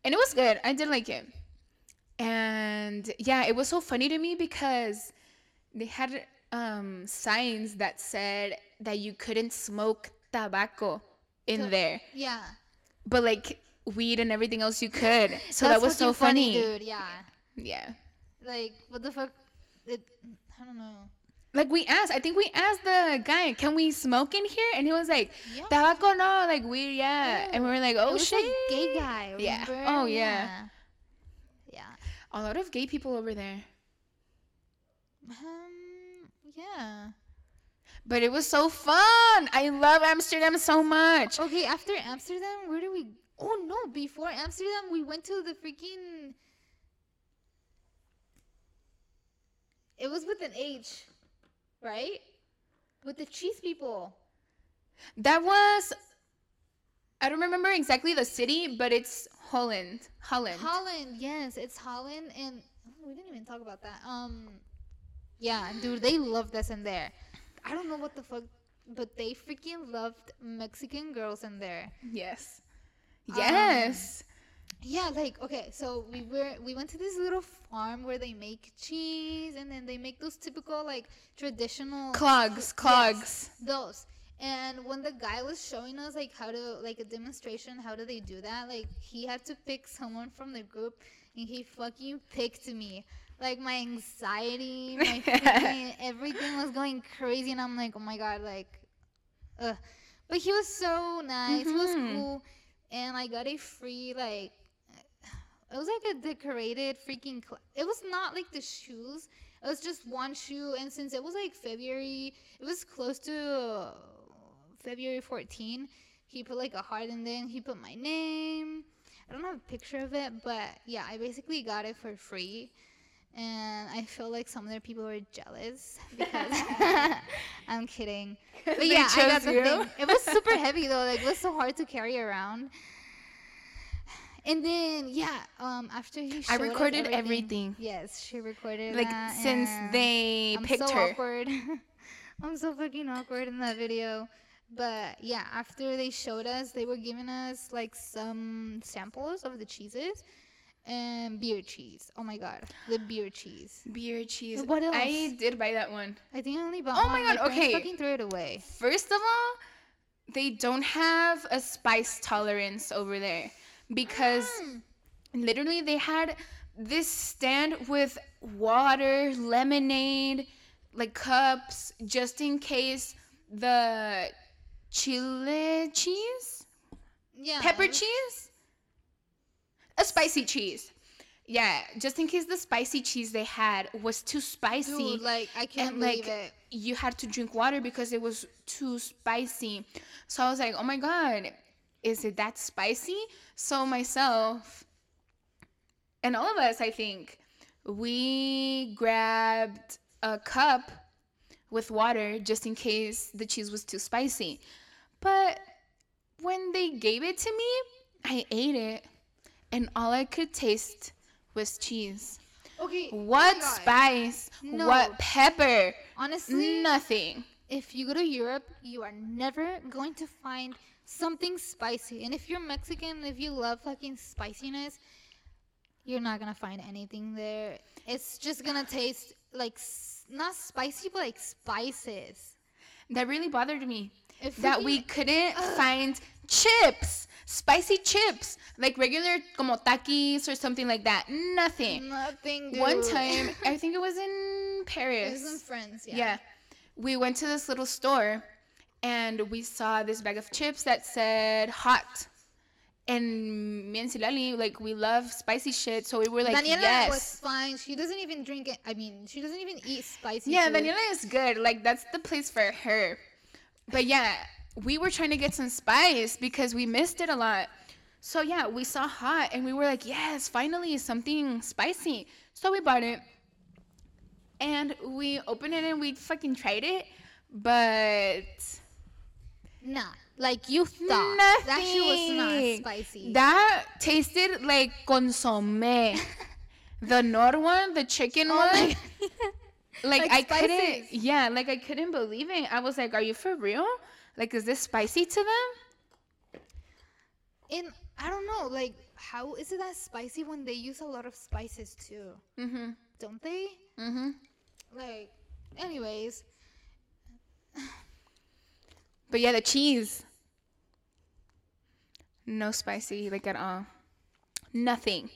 And it was good. I did like it. And yeah, it was so funny to me because they had um signs that said that you couldn't smoke tobacco in So- there. Yeah. But like weed and everything else you could. So that was so fucking funny. dude. Yeah. Yeah. Like what the fuck? It. I don't know. Like we asked, I think we asked the guy, "Can we smoke in here?" And he was like, Yeah. "Tobacco, no, like weed, yeah." And we were like, "Oh shit!" like gay guy. Yeah. Oh, yeah. Yeah. a lot of gay people over there. Um, yeah. But it was so fun. I love Amsterdam so much. Okay, after Amsterdam, where did we? Oh no! Before Amsterdam, we went to the freaking. It was with an H, right? With the cheese people. That was I don't remember exactly the city, but it's Holland. Holland. Holland, yes, it's Holland, and oh, we didn't even talk about that. Um, yeah, dude, they loved us in there. I don't know what the fuck, but they freaking loved Mexican girls in there. Yes. Yes. Yeah, like okay, so we were we went to this little farm where they make cheese, and then they make those typical like traditional clogs, clogs. Yes, those. And when the guy was showing us like how to like a demonstration, how do they do that? Like he had to pick someone from the group, and he fucking picked me. Like my anxiety, my freaking everything was going crazy, and I'm like, oh my god, like, ugh. But he was so nice. He was Mhm. cool, and I got a free like. It was like a decorated freaking. Cl- it was not like the shoes. It was just one shoe, and since it was like February, it was close to uh, February 14. He put like a heart in there, and he put my name. I don't have a picture of it, but yeah, I basically got it for free, and I feel like some other people were jealous because I'm kidding. But yeah, I got the you? thing. It was super heavy though. Like it was so hard to carry around. And then yeah, um, after he showed I recorded everything. Yes, she recorded Like that, since they I'm picked so her. awkward. I'm so fucking awkward in that video. But yeah, after they showed us, they were giving us like some samples of the cheeses and beer cheese. Oh my god, the beer cheese. Beer cheese. What else? I did buy that one. I think I only bought Oh one. my God, parents okay. Fucking threw it away. First of all, they don't have a spice tolerance over there because Mm. literally they had this stand with water, lemonade, like cups, just in case the chile cheese, Yeah. pepper cheese, a spicy cheese. Yeah, just in case the spicy cheese they had was too spicy Dude, like I can't and believe like it. you had to drink water because it was too spicy. So I was like, oh my god, is it that spicy? So myself and all of us, I think, we grabbed a cup with water just in case the cheese was too spicy. But when they gave it to me, I ate it and all I could taste was cheese. Okay. oh What God. spice? No. What pepper? Honestly, Nothing. if you go to Europe, you are never going to find something spicy. And if you're Mexican, if you love fucking spiciness, you're not gonna find anything there. It's just gonna taste like not spicy, but like spices. That really bothered me. It That we freaking- couldn't find chips, spicy chips, like regular como takis or something like that. Nothing. nothing. Dude. One time, I think it was in Paris. it was in France. Yeah. yeah. We went to this little store and we saw this bag of chips that said hot. And me and Silali, like, we love spicy shit. So we were like, Daniela yes. was fine. She doesn't even drink it. I mean, she doesn't even eat spicy. Yeah, food. Daniela is good. Like that's the place for her. But yeah, we were trying to get some spice because we missed it a lot. So yeah, we saw hot and we were like, yes, finally something spicy. So we bought it. And we opened it and we fucking tried it. But Nah, like you thought. That shit was not spicy. that tasted like consomme. the Nor one, the chicken Oh one. like, Like I couldn't yeah like i couldn't believe it i was like are you for real like is this spicy to them And I don't know, like, how is it that spicy when they use a lot of spices too? mm-hmm Don't they? mm-hmm Like, anyways, but yeah the cheese no spicy like at all nothing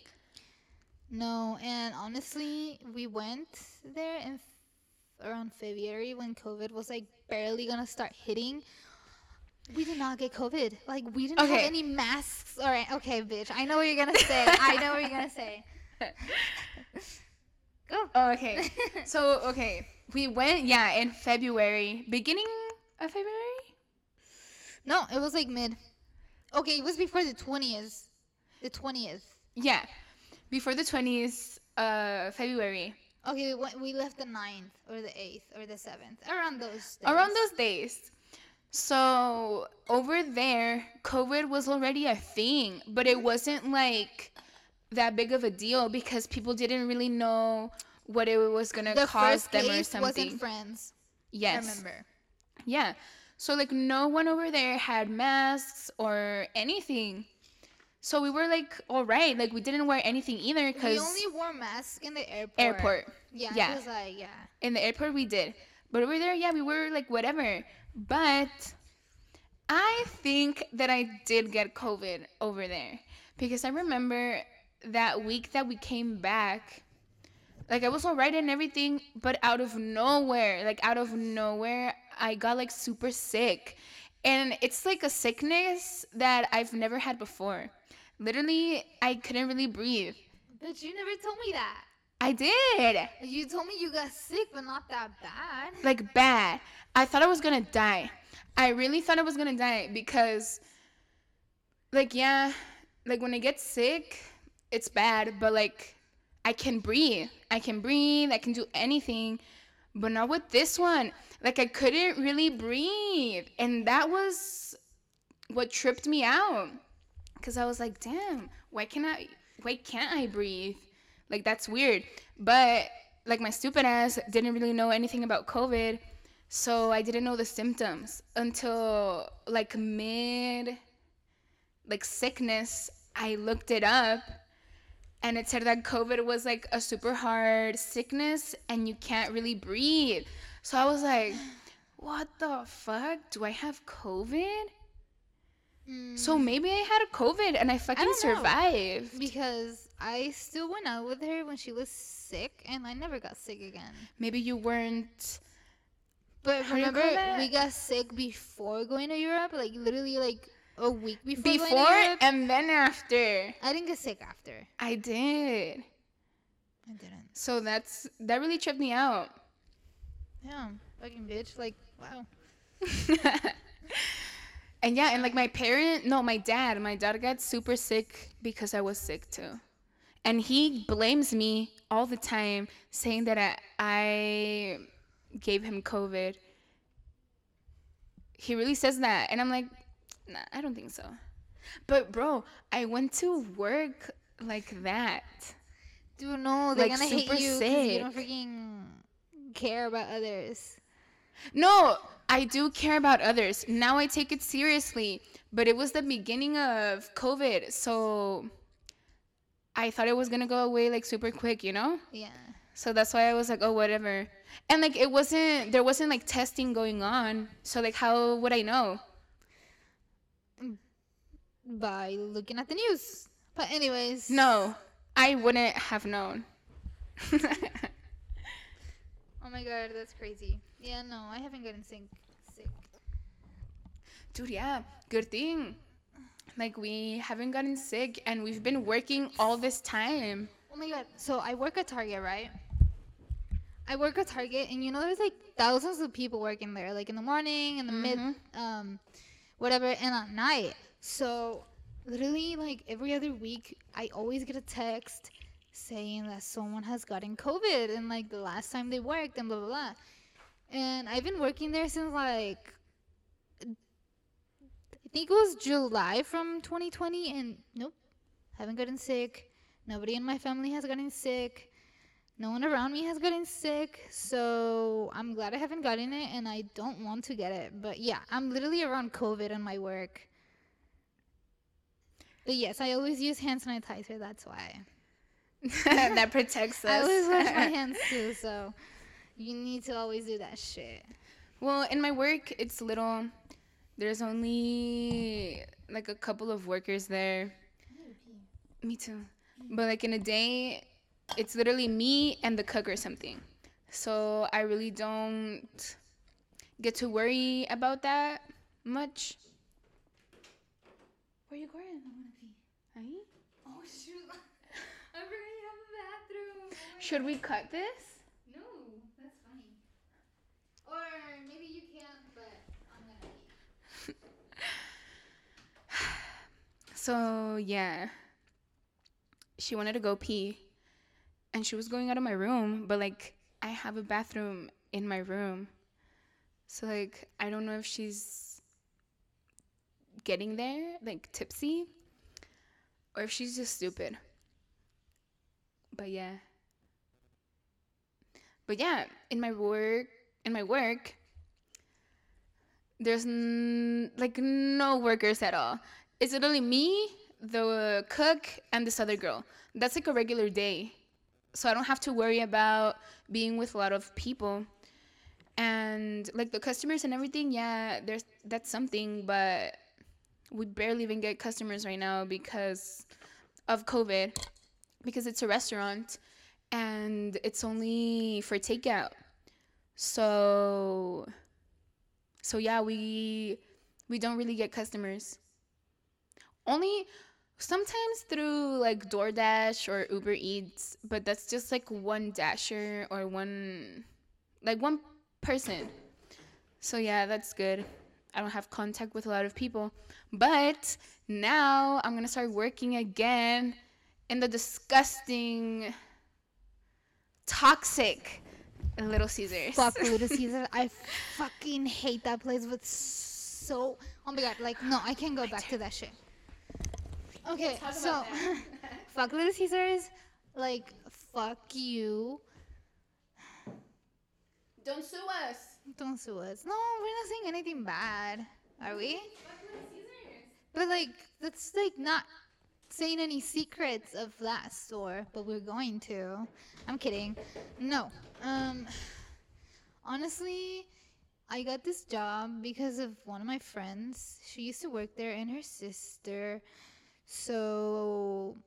no. And honestly, we went there in f- around February when COVID was like barely gonna start hitting. We did not get COVID. Like, we didn't Okay. have any masks. All right, okay, bitch. I know what you're gonna say. I know what you're gonna say. Go. Oh, okay. So, okay. We went, yeah, in February. Beginning of February? No, it was like mid. Okay, it was before the twentieth. The twentieth. Yeah. Before the 20th uh February. Okay, we, left the 9th or the eighth or the seventh. Around those. Days. Around those days. So, over there, COVID was already a thing, but it wasn't like that big of a deal because people didn't really know what it was going to The cause them or something. wasn't friends. I yes. remember. Yeah. So like no one over there had masks or anything. So we were like, all right, like we didn't wear anything either because We only wore masks in the airport. airport. Yeah. Yeah. Like yeah. In the airport we did, but over there, yeah, we were like whatever. But I think that I did get COVID over there because I remember that week that we came back. Like I was all right and everything, but out of nowhere, like out of nowhere, I got like super sick. And it's like a sickness that I've never had before. Literally, I couldn't really breathe. But you never told me that. I did. You told me you got sick, but not that bad. Like bad. I thought I was gonna die. I really thought I was gonna die because, like, yeah, like when I get sick, it's bad, but like, I can breathe. I can breathe. I can do anything, but not with this one. Like, I couldn't really breathe. And that was what tripped me out. Cause I was like, damn, why can't I, why can't I breathe? Like, that's weird. But, like, my stupid ass didn't really know anything about COVID. So I didn't know the symptoms until like mid like sickness. I looked it up and it said that COVID was like a super hard sickness and you can't really breathe. So I was like, what the fuck? Do I have COVID? So hmm. maybe I had a COVID and I fucking know. survived. Because I still went out with her when she was sick, and I never got sick again. Maybe you weren't. But How do you remember, we got sick before going to Europe, like literally like a week before. Before and then after. I didn't get sick after. I did. I didn't. So that's that really tripped me out. Yeah, fucking bitch. Like, wow. and yeah, and like my parent, no, my dad, my dad got super sick because I was sick too. And he blames me all the time, saying that I, I gave him COVID. He really says that. And I'm like, nah, I don't think so. But bro, I went to work like that. Dude, no, they're Like, gonna hate you you don't freaking care about others. No, I do care about others. Now I take it seriously. But it was the beginning of COVID, so I thought it was gonna go away like super quick, you know? Yeah. So that's why I was like, oh, whatever. And like, it wasn't, there wasn't like testing going on. So, like, how would I know? By looking at the news. But anyways. No, I wouldn't have known. Oh my god, that's crazy. Yeah, no, I haven't gotten sick. Sick. Dude, yeah, good thing. Like, we haven't gotten sick and we've been working all this time. Oh my god. So I work at Target, right? I work at Target, and you know, there's like thousands of people working there, like in the morning, in the mid, um, whatever, and at night. So literally, like every other week, I always get a text saying that someone has gotten COVID, and like the last time they worked, and blah blah blah. And I've been working there since like I think it was July from 2020, and nope, haven't gotten sick. Nobody in my family has gotten sick. No one around me has gotten sick. So I'm glad I haven't gotten it, and I don't want to get it. But yeah, I'm literally around COVID in my work. But yes, I always use hand sanitizer. That's why. that protects us. I always wash my hands too. So you need to always do that shit. Well, in my work, it's little. There's only like a couple of workers there. Me too. But like in a day, it's literally me and the cook or something. So I really don't get to worry about that much. Where are you going? I wanna pee. Ahí? Oh shoot! I forgot you have a Should we cut this? No, that's funny. Or maybe you can't, but I'm gonna. So yeah, she wanted to go pee, and she was going out of my room, but like I have a bathroom in my room, so like I don't know if she's getting there like tipsy, or if she's just stupid. But yeah. But yeah, in my work, in my work, there's n- like no workers at all. It's literally me, the cook, and this other girl. That's like a regular day. So I don't have to worry about being with a lot of people. And like the customers and everything, yeah, there's that's something, but we barely even get customers right now because of COVID. Because it's a restaurant and it's only for takeout. So so yeah, we we don't really get customers. Only sometimes through like DoorDash or Uber Eats, but that's just like one dasher or one like one person. So yeah, that's good. I don't have contact with a lot of people. But now I'm going to start working again in the disgusting toxic Little Caesars. Fuck Little Caesars. I fucking hate that place with so. Oh my god, like no, I can't go back to that shit. Okay, so fuck Little Caesars. Like fuck you. Don't sue us. Don't sue us. No, we're not saying anything bad, are we? But like that's like not saying any secrets of that store, but we're going to. I'm kidding. No. Um honestly, I got this job because of one of my friends. She used to work there and her sister. So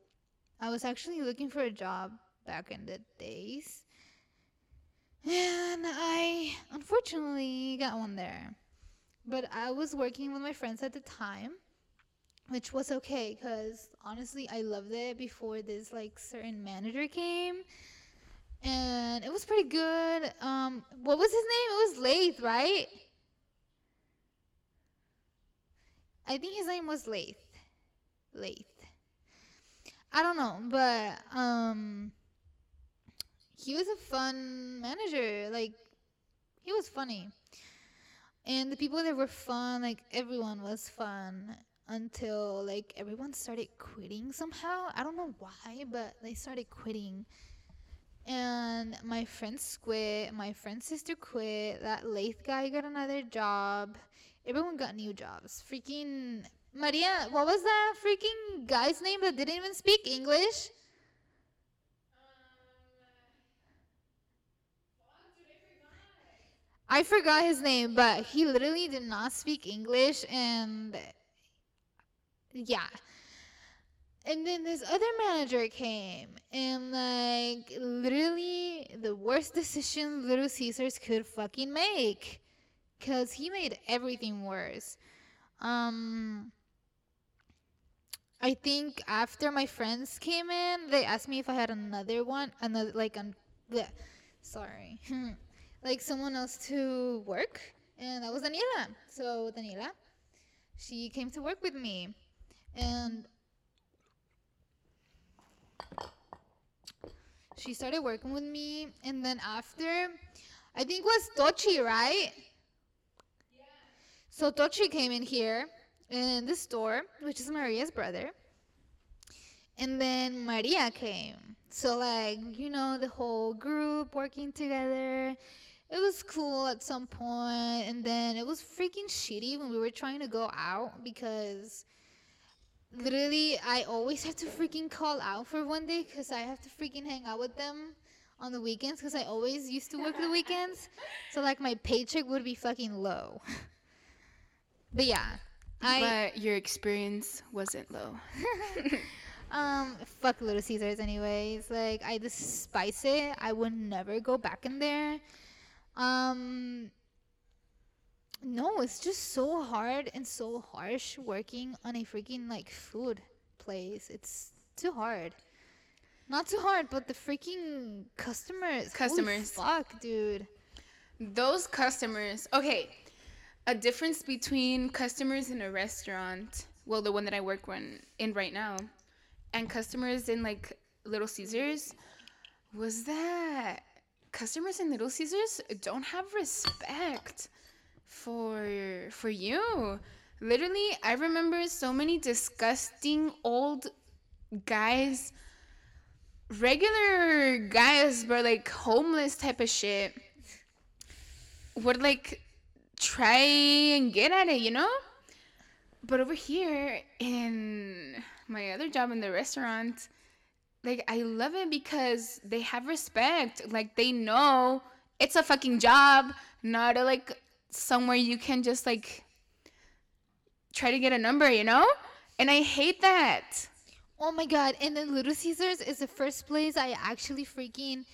I was actually looking for a job back in the days. And I unfortunately got one there. But I was working with my friends at the time which was okay because honestly i loved it before this like certain manager came and it was pretty good. Um what was his name? It was Lath, right? I think his name was Lath. Lath. i don't know but um he was a fun manager. Like he was funny. And the people that were fun like everyone was fun until like everyone started quitting somehow. I don't know why, but they started quitting. And my friends quit, my friend's sister quit, that Lath guy got another job. Everyone got new jobs. Freaking Maria, what was that freaking guy's name that didn't even speak English? I forgot his name, but he literally did not speak English and yeah. And then this other manager came and like literally the worst decision Little Caesars could fucking make cuz he made everything worse. Um I think after my friends came in, they asked me if I had another one, another like an bleh, sorry. like someone else to work and that was Daniela. So Daniela, she came to work with me and she started working with me and then after i think was tochi right? Yeah. so tochi came in here in the store which is maria's brother. And then maria came. So like you know the whole group working together. It was cool at some point and then it was freaking shitty when we were trying to go out because literally I always have to freaking call out for one day because I have to freaking hang out with them on the weekends because I always used to work the weekends. So like my paycheck would be fucking low. but yeah, I but your experience wasn't low. um fuck Little Caesars anyways. Like I despise it. I would never go back in there. Um no, it's just so hard and so harsh working on a freaking like food place. It's too hard. Not too hard, but the freaking customers. Customers. Fuck, dude. Those customers. Okay. A difference between customers in a restaurant, well, the one that I work one in right now, and customers in like Little Caesars was that customers in Little Caesars don't have respect for for you. Literally, I remember so many disgusting old guys, regular guys, but like homeless type of shit, would like try and get at it, you know? But over here in my other job in the restaurant, like I love it because they have respect. Like they know it's a fucking job, not a, like somewhere you can just like try to get a number, you know? And I hate that. Oh my god! And then Little Caesars is the first place I actually freaking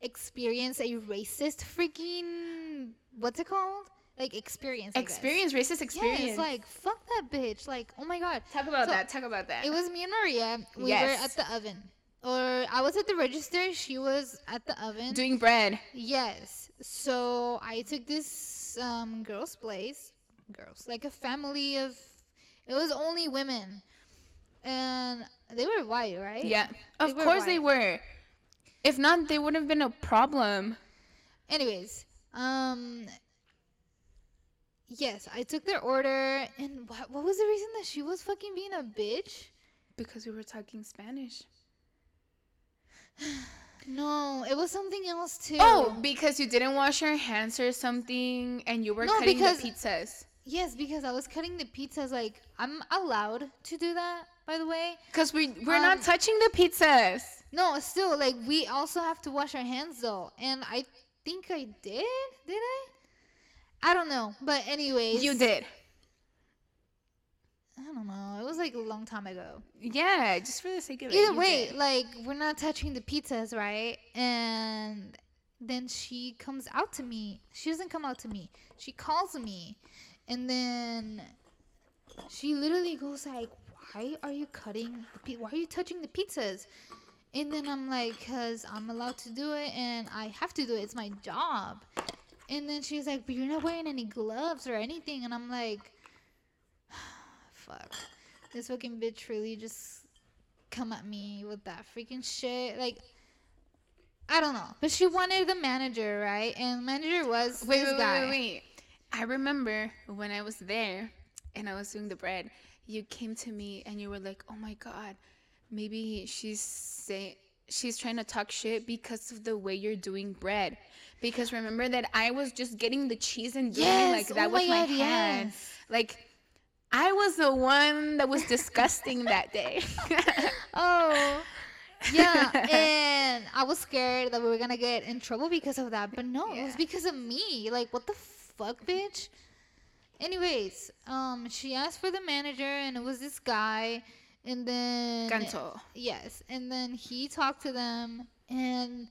experienced a racist freaking what's it called? Like experience. Experience, racist experience. Yeah, it's like fuck that bitch. Like oh my god. talk about So, that. Talk about that. It was me and Maria. We were Yes. at the oven. Or I was at the register. She was at the oven. doing bread. Yes. So I took this um, girl's place. Girls, like a family of. It was only women, and they were white, right? Yeah. They Of course they were. If not, they would have been a problem. Anyways, um. Yes, I took their order, and what, what was the reason that she was fucking being a bitch? Because we were talking Spanish. No, it was something else too. Oh, because you didn't wash your hands or something and you were No, cutting because- the pizzas. yes, because I was cutting the pizzas. Like I'm allowed to do that, by the way. Because we, we're not Um, touching the pizzas. No, still, like we also have to wash our hands though, and I think I did. Did I? I don't know, but anyways, You did. I don't know. It was like a long time ago. Yeah, just for the sake of it. Either way, did. like we're not touching the pizzas, right? And then she comes out to me. She doesn't come out to me. She calls me, and then she literally goes like, "Why are you cutting? The pi- Why are you touching the pizzas?" And then I'm like, "Cause I'm allowed to do it, and I have to do it. It's my job." And then she's like, "But you're not wearing any gloves or anything." And I'm like, "Fuck, this fucking bitch really just come at me with that freaking shit. Like, I don't know. But she wanted the manager, right? And the manager was Wait, this wait, guy. wait, wait, wait. I remember when I was there and I was doing the bread, you came to me and you were like, "Oh my god, maybe she's say she's trying to talk shit because of the way you're doing bread." Because remember that I was just getting the cheese and doing oh Yes, like that oh with my my hand. yes. Like I was the one that was disgusting that day. Oh, yeah. and I was scared that we were gonna get in trouble because of that. But no, it was because of me. Like, what the fuck, bitch? Anyways, um, she asked for the manager, and it was this guy. And then Canto. Yes, and then he talked to them, and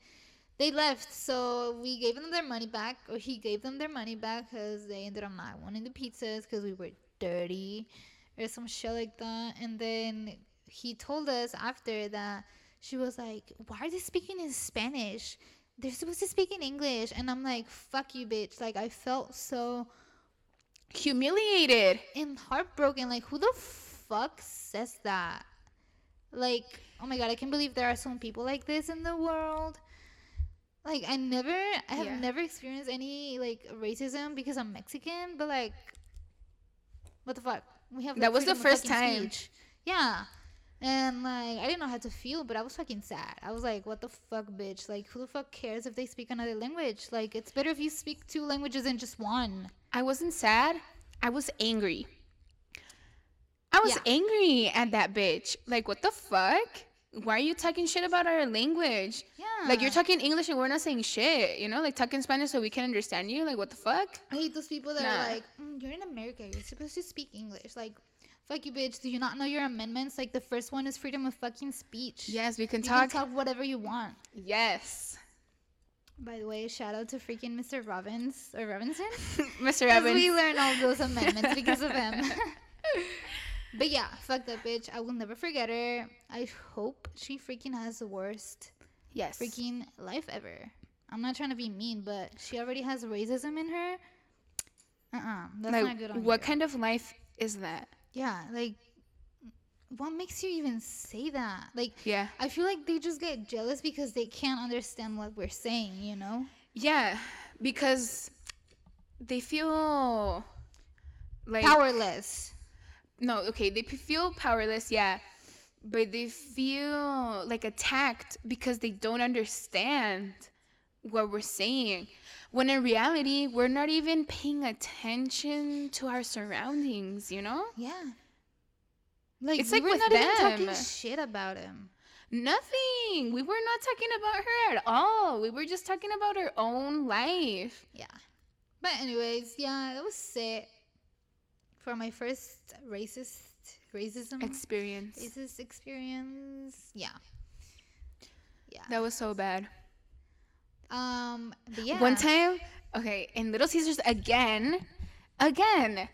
they left. So we gave them their money back, or he gave them their money back because they ended up not wanting the pizzas because we were dirty, or some shit like that. And then he told us after that she was like, "Why are they speaking in Spanish? They're supposed to speak in English." And I'm like, "Fuck you, bitch!" Like I felt so Humiliated. and heartbroken. Like, who the fuck says that? Like, oh my god, I can't believe there are some people like this in the world. Like, I never, I have Yeah. never experienced any like racism because I'm Mexican, but like, what the fuck? We have That was the first time. speech. Yeah. And like, I didn't know how to feel, but I was fucking sad. I was like, what the fuck, bitch? Like, who the fuck cares if they speak another language? Like, it's better if you speak two languages than just one. I wasn't sad. I was angry. I was Yeah. angry at that bitch. Like, what the fuck? Why are you talking shit about our language? Yeah. Like, you're talking English and we're not saying shit, you know? Like, talking Spanish so we can understand you. Like, what the fuck? I hate those people that Nah. are like, "Mm, you're in America. You're supposed to speak English. Like, fuck you, bitch. Do you not know your amendments? Like, the first one is freedom of fucking speech. Yes, we can You talk. can talk whatever you want. Yes. By the way, shout out to freaking Mr. Robbins or Robinson. Mr. Because Evans. we learn all those amendments because of him. But yeah, fuck that bitch. I will never forget her. I hope she freaking has the worst Yes. freaking life ever. I'm not trying to be mean, but she already has racism in her. Uh uh That's like, not good on what you. kind of life is that? Yeah, like, what makes you even say that? Like, Yeah. I feel like they just get jealous because they can't understand what we're saying, you know? Yeah, because they feel like Powerless. No, okay, they feel powerless, yeah, but they feel like attacked because they don't understand what we're saying. When in reality, we're not even paying attention to our surroundings, you know? Yeah. Like, It's we like were not even talking shit about him. Nothing. We were not talking about her at all. We were just talking about her own life. Yeah. But anyways, yeah, that was it for my first racist racism Experience. racist experience. Yeah. Yeah. That was so bad. Um. But yeah. One time, okay, in Little Caesars again, again,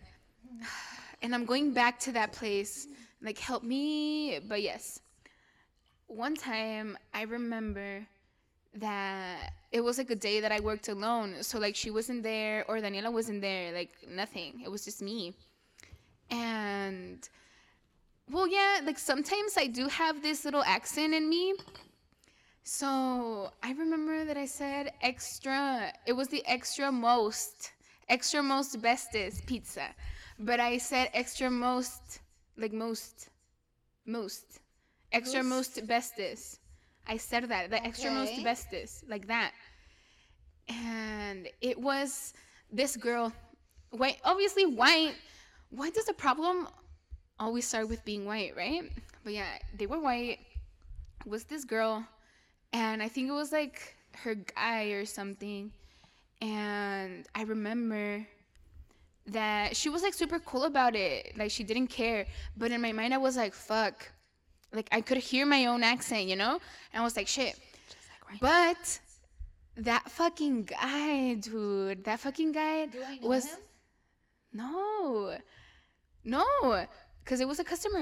and I'm going back to that place. Like, help me, but yes. One time, I remember that it was like a day that I worked alone. So, like, she wasn't there or Daniela wasn't there, like, nothing. It was just me. And, well, yeah, like, sometimes I do have this little accent in me. So I remember that I said extra. It was the extra most, extra most bestest pizza, but I said extra most, like most, most, extra Most? most bestest. I said that the extra most Okay. bestest, like that. And it was this girl, white, obviously white. White does the problem always start with being white, right? But yeah, they were white. Was this girl and I think it was like her guy or something. And I remember that she was like super cool about it. Like she didn't care. But in my mind, I was like, fuck. Like I could hear my own accent, you know? And I was like, shit. But that fucking guy, dude, that fucking guy Do I know was. him? No. No. Because it was a customer.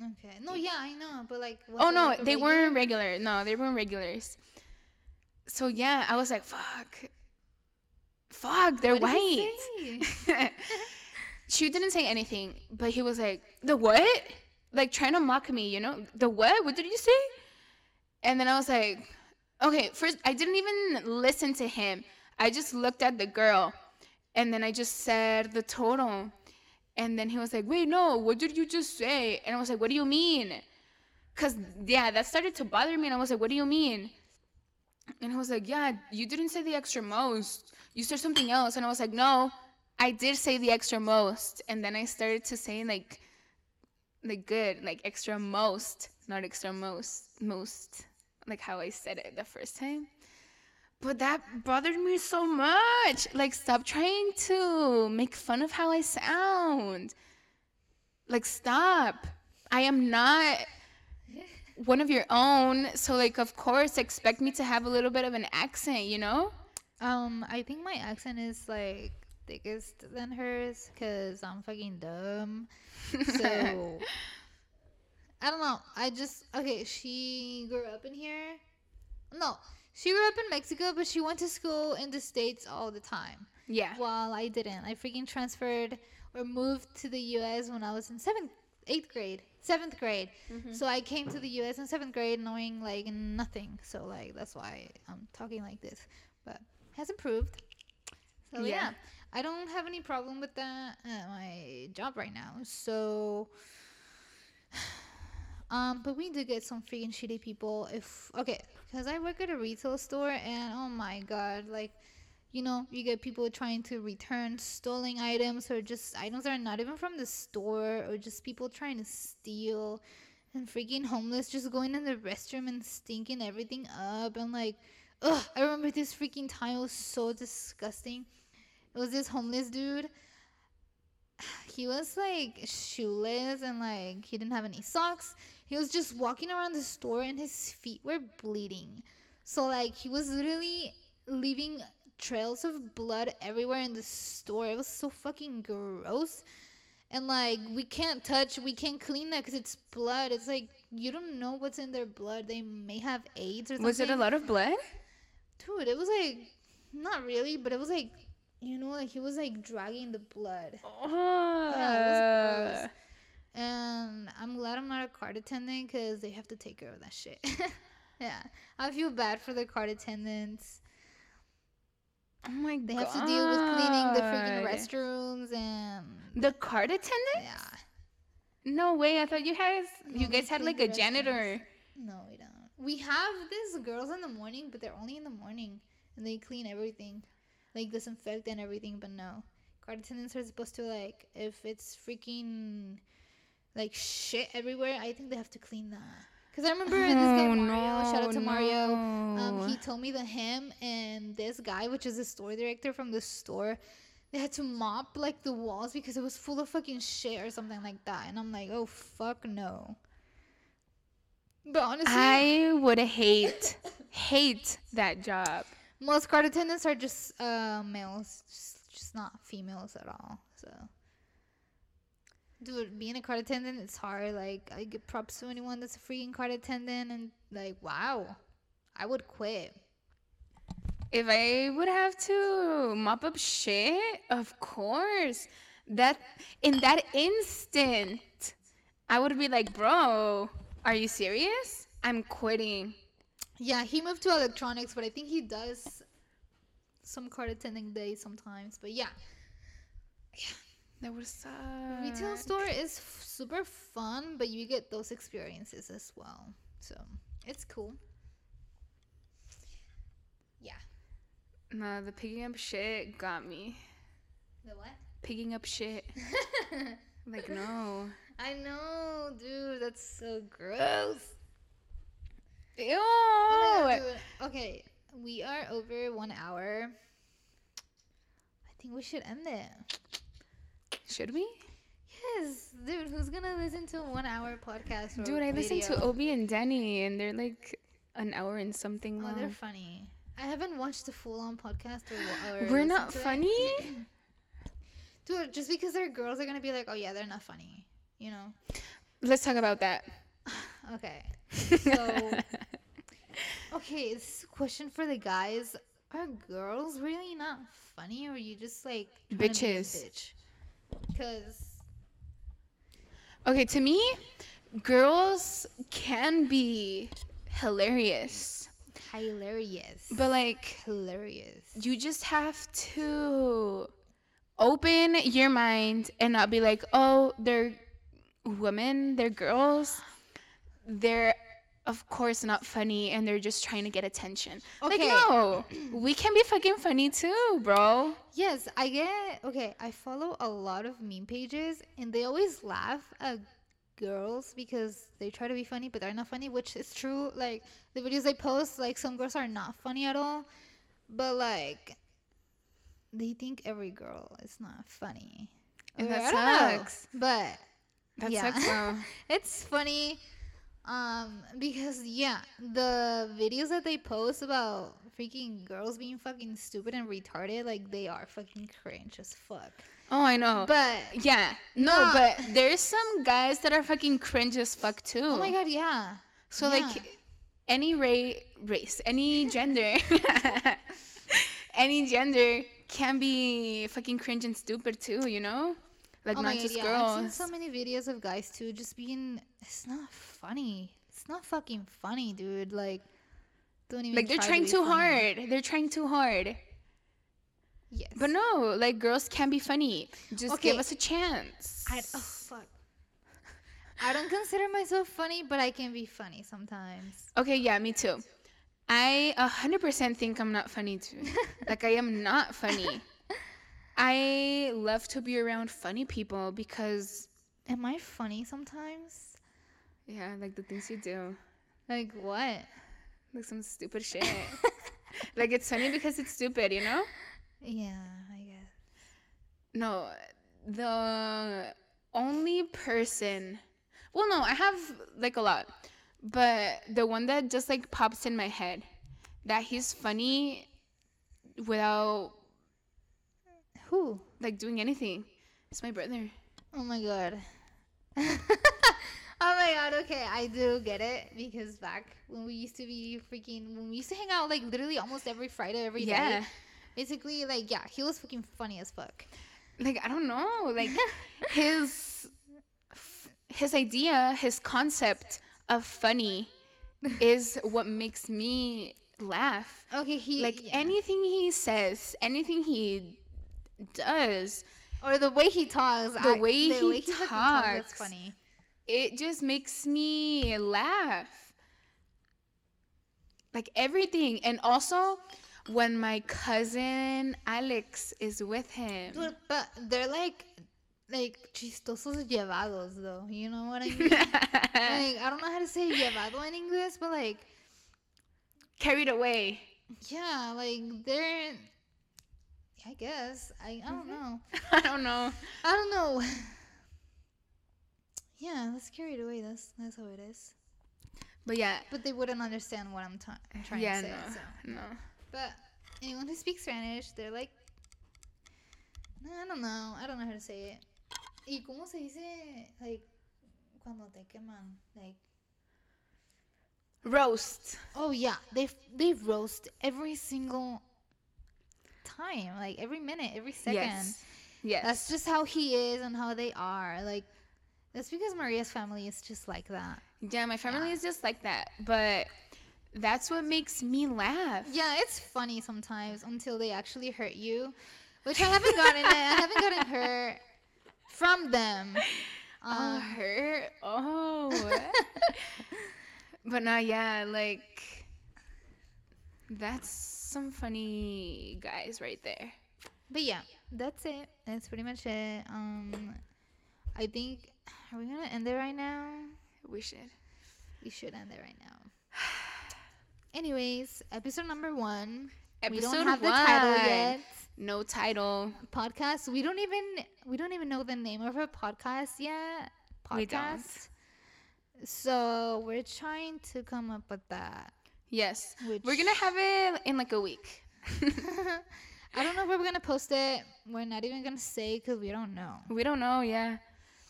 Okay. No, yeah, I know, but like. was Oh no, like, they regular? weren't regular. No, they weren't regulars. So yeah, I was like, fuck. Fuck, they're What did he white. say? she didn't say anything, but he was like, the what? Like trying to mock me, you know? The what? What did you say? And then I was like, okay, first, I didn't even listen to him. I just looked at the girl and then I just said the total. And then he was like, wait, no, what did you just say? And I was like, what do you mean? Because, yeah, that started to bother me. And I was like, what do you mean? And he was like, yeah, you didn't say the extra most. You said something else. And I was like, no, I did say the extra most. And then I started to say, like, the good, like extra most, not extra most, most, like how I said it the first time. But that bothered me so much. Like, stop trying to make fun of how I sound. Like, stop. I am not one of your own. So, like, of course, expect me to have a little bit of an accent, you know? Um, I think my accent is like thickest than hers because I'm fucking dumb. So I don't know. I just okay. She grew up in here. No, she grew up in Mexico, but she went to school in the states all the time. yeah. While I didn't. I freaking transferred or moved to the U.S. when I was in seventh, eighth grade, seventh grade. Mm-hmm. So I came to the U.S. in seventh grade knowing like nothing. So like that's why I'm talking like this. But has improved. So yeah. Yeah. I don't have any problem with that at my job right now. So um, but we do get some freaking shitty people. If okay, because I work at a retail store, and oh my god, like, you know, you get people trying to return stolen items or just items that are not even from the store, or just people trying to steal, and freaking homeless just going in the restroom and stinking everything up, and like, ugh, I remember this freaking time it was so disgusting. It was this homeless dude he was like shoeless and like he didn't have any socks. He was just walking around the store and his feet were bleeding. So like he was literally leaving trails of blood everywhere in the store. It was so fucking gross. and like we can't touch, we can't clean that because it's blood. It's like you don't know what's in their blood. They may have AIDS or something. Was it a lot of blood? Dude, it was like not really, but it was like you know, like he was like dragging the blood. Oh. gross. And I'm glad I'm not a card attendant because they have to take care of that shit. yeah, I feel bad for the card attendants. oh my They god. have to deal with cleaning the freaking restrooms and The card attendant? yeah. No way. I thought you guys you No, guys had like a janitor. No, we don't. We have these girls in the morning, but they're only in the morning and they clean everything, like disinfect and everything. But no, card attendants are supposed to like if it's freaking like shit everywhere. I think they have to clean that. Cause I remember this guy Oh, Mario. shout out to no, Mario. Um, he told me that him and this guy, which is the store director from the store, they had to mop like the walls because it was full of fucking shit or something like that. And I'm like, oh fuck no. But honestly, I would hate hate that job. most card attendants are just uh, males, just, just not females at all. So, dude, being a card attendant, it's hard. Like, I give props to anyone that's a freaking card attendant, and like, wow, I would quit. If I would have to mop up shit, of course. That in that instant, I would be like, "Bro, are you serious? I'm quitting." Yeah, he moved to electronics, but I think he does some card attending days sometimes. But yeah, That would suck. retail store is f- super fun, but you get those experiences as well. So it's cool. Yeah. Nah, the picking up shit got me. The what? Picking up shit. Like no. I know, dude. That's so gross. Ew. Oh God. Okay, we are over one hour. I think we should end it. Should we? Yes, dude. Who's gonna listen to a one-hour podcast? Dude, I listen to? Obi and Denny, and they're like an hour and something long. Oh, they're funny. I haven't watched the full-on podcast or. or We're not funny. Dude, just because they're girls, they're gonna be like, oh yeah, they're not funny. You know? Let's talk about that. Okay. So, okay, this is a question for the guys. Are girls really not funny, or are you just like trying to be a Bitches. bitch? Because Okay, to me, girls can be hilarious, hilarious, but like hilarious. you just have to open your mind and not be like, oh, they're women, they're girls, they're of course not funny and they're just trying to get attention. Like, no, we can be fucking funny too, bro. Yes, I get. Okay, I follow a lot of meme pages, and they always laugh at girls because they try to be funny, but they're not funny, which is true. Like the videos they post, like some girls are not funny at all, but like they think every girl is not funny. And that don't know, sucks. But That Yeah. sucks it's funny um because yeah the videos that they post about freaking girls being fucking stupid and retarded like they are fucking cringe as fuck Oh, I know. but yeah, no, No. but there's some guys that are fucking cringe as fuck too. oh my god yeah So Yeah. like any ra- race, any gender, any gender can be fucking cringe and stupid too, you know? Like oh not my god just yeah i've seen so many videos of guys too just being it's not funny it's not fucking funny dude like don't even like they're try trying be too funny. hard. They're trying too hard. yes But no, like girls can be funny. Just give us a chance. I, oh fuck i don't consider myself funny but i can be funny sometimes Okay, yeah, me too. I a hundred percent think I'm not funny too. like I am not funny. I love to be around funny people because Am I funny sometimes? Yeah, like the things you do, Like what? like some stupid shit. like it's funny because it's stupid, you know? Yeah, I guess. No, the only person. Well, no, I have like a lot, but the one that just like pops in my head that he's funny without Who? like doing anything. It's my brother. Oh my god. oh my god, okay, I do get it because back when we used to be freaking when we used to hang out like literally almost every Friday, every day. Yeah. Basically, like yeah, he was fucking funny as fuck. Like I don't know, like his his idea, his concept of funny is what makes me laugh. Okay, he Like yeah. anything he says, anything he does, or the way he talks, The I- way he talks, talks. funny. It just makes me laugh. Like everything. And also when my cousin Alex is with him. But they're like like chistosos llevados though. You know what I mean? like I don't know how to say llevado in English, but like Carried away. yeah, like they're I guess. I, I don't Mm-hmm. know. I don't know. I don't know. yeah, let's carry it away. That's that's how it is. But yeah. But they wouldn't understand what I'm, ta- trying yeah, to say. no. So. No. But anyone who speaks Spanish, they're like, I don't know. I don't know how to say it. ¿Y cómo se dice, like, cuando te queman? Like, Roast. oh yeah, they they roast every single time, like every minute, every second. Yes. Yes. That's just how he is and how they are. Like, that's because Maria's family is just like that. yeah, my family Yeah. is just like that. But that's what makes me laugh. Yeah, it's funny sometimes until they actually hurt you, which I haven't gotten it. I haven't gotten hurt from them. Oh, Um, hurt. Oh. but now, yeah, like that's some funny guys right there. but yeah, that's it. That's pretty much it. Um, I think are we gonna end it right now? We should. We should end it right now. Anyways, episode number one. Episode we don't have the title yet. No title. Podcast. We don't even we don't even know the name of our podcast yet. Podcast. We don't. So we're trying to come up with that. Yes. Which We're gonna have it in like a week. I don't know where we're gonna post it. We're not even gonna say because we don't know. we don't know. Yeah.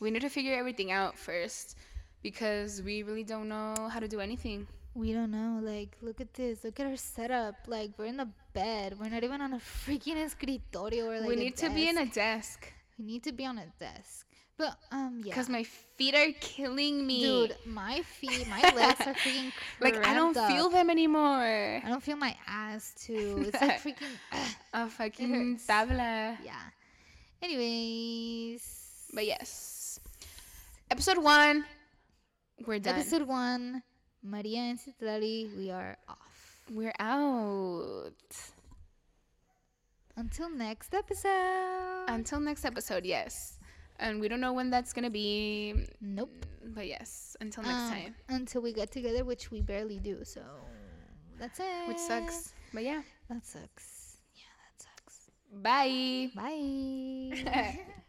We need to figure everything out first because we really don't know how to do anything. We don't know. Like, look at this. Look at our setup. Like, we're in the bed. We're not even on a freaking escritorio or like. we need to be in a desk We need to be on a desk. But um, yeah. because my feet are killing me. Dude, my feet, my legs are freaking like I don't cramped feel them anymore. I don't feel my ass too. It's like freaking. A fucking tabla. yeah. Anyways. But yes, episode one, we're done. Episode one, Maria and Citlali, we are off. We're out. Until next episode. Until next episode, yes. And we don't know when that's gonna be, nope. but yes, until next Um, time. Until we get together, which we barely do. So that's it. Which sucks. But yeah, That sucks. Yeah, that sucks. bye. Bye.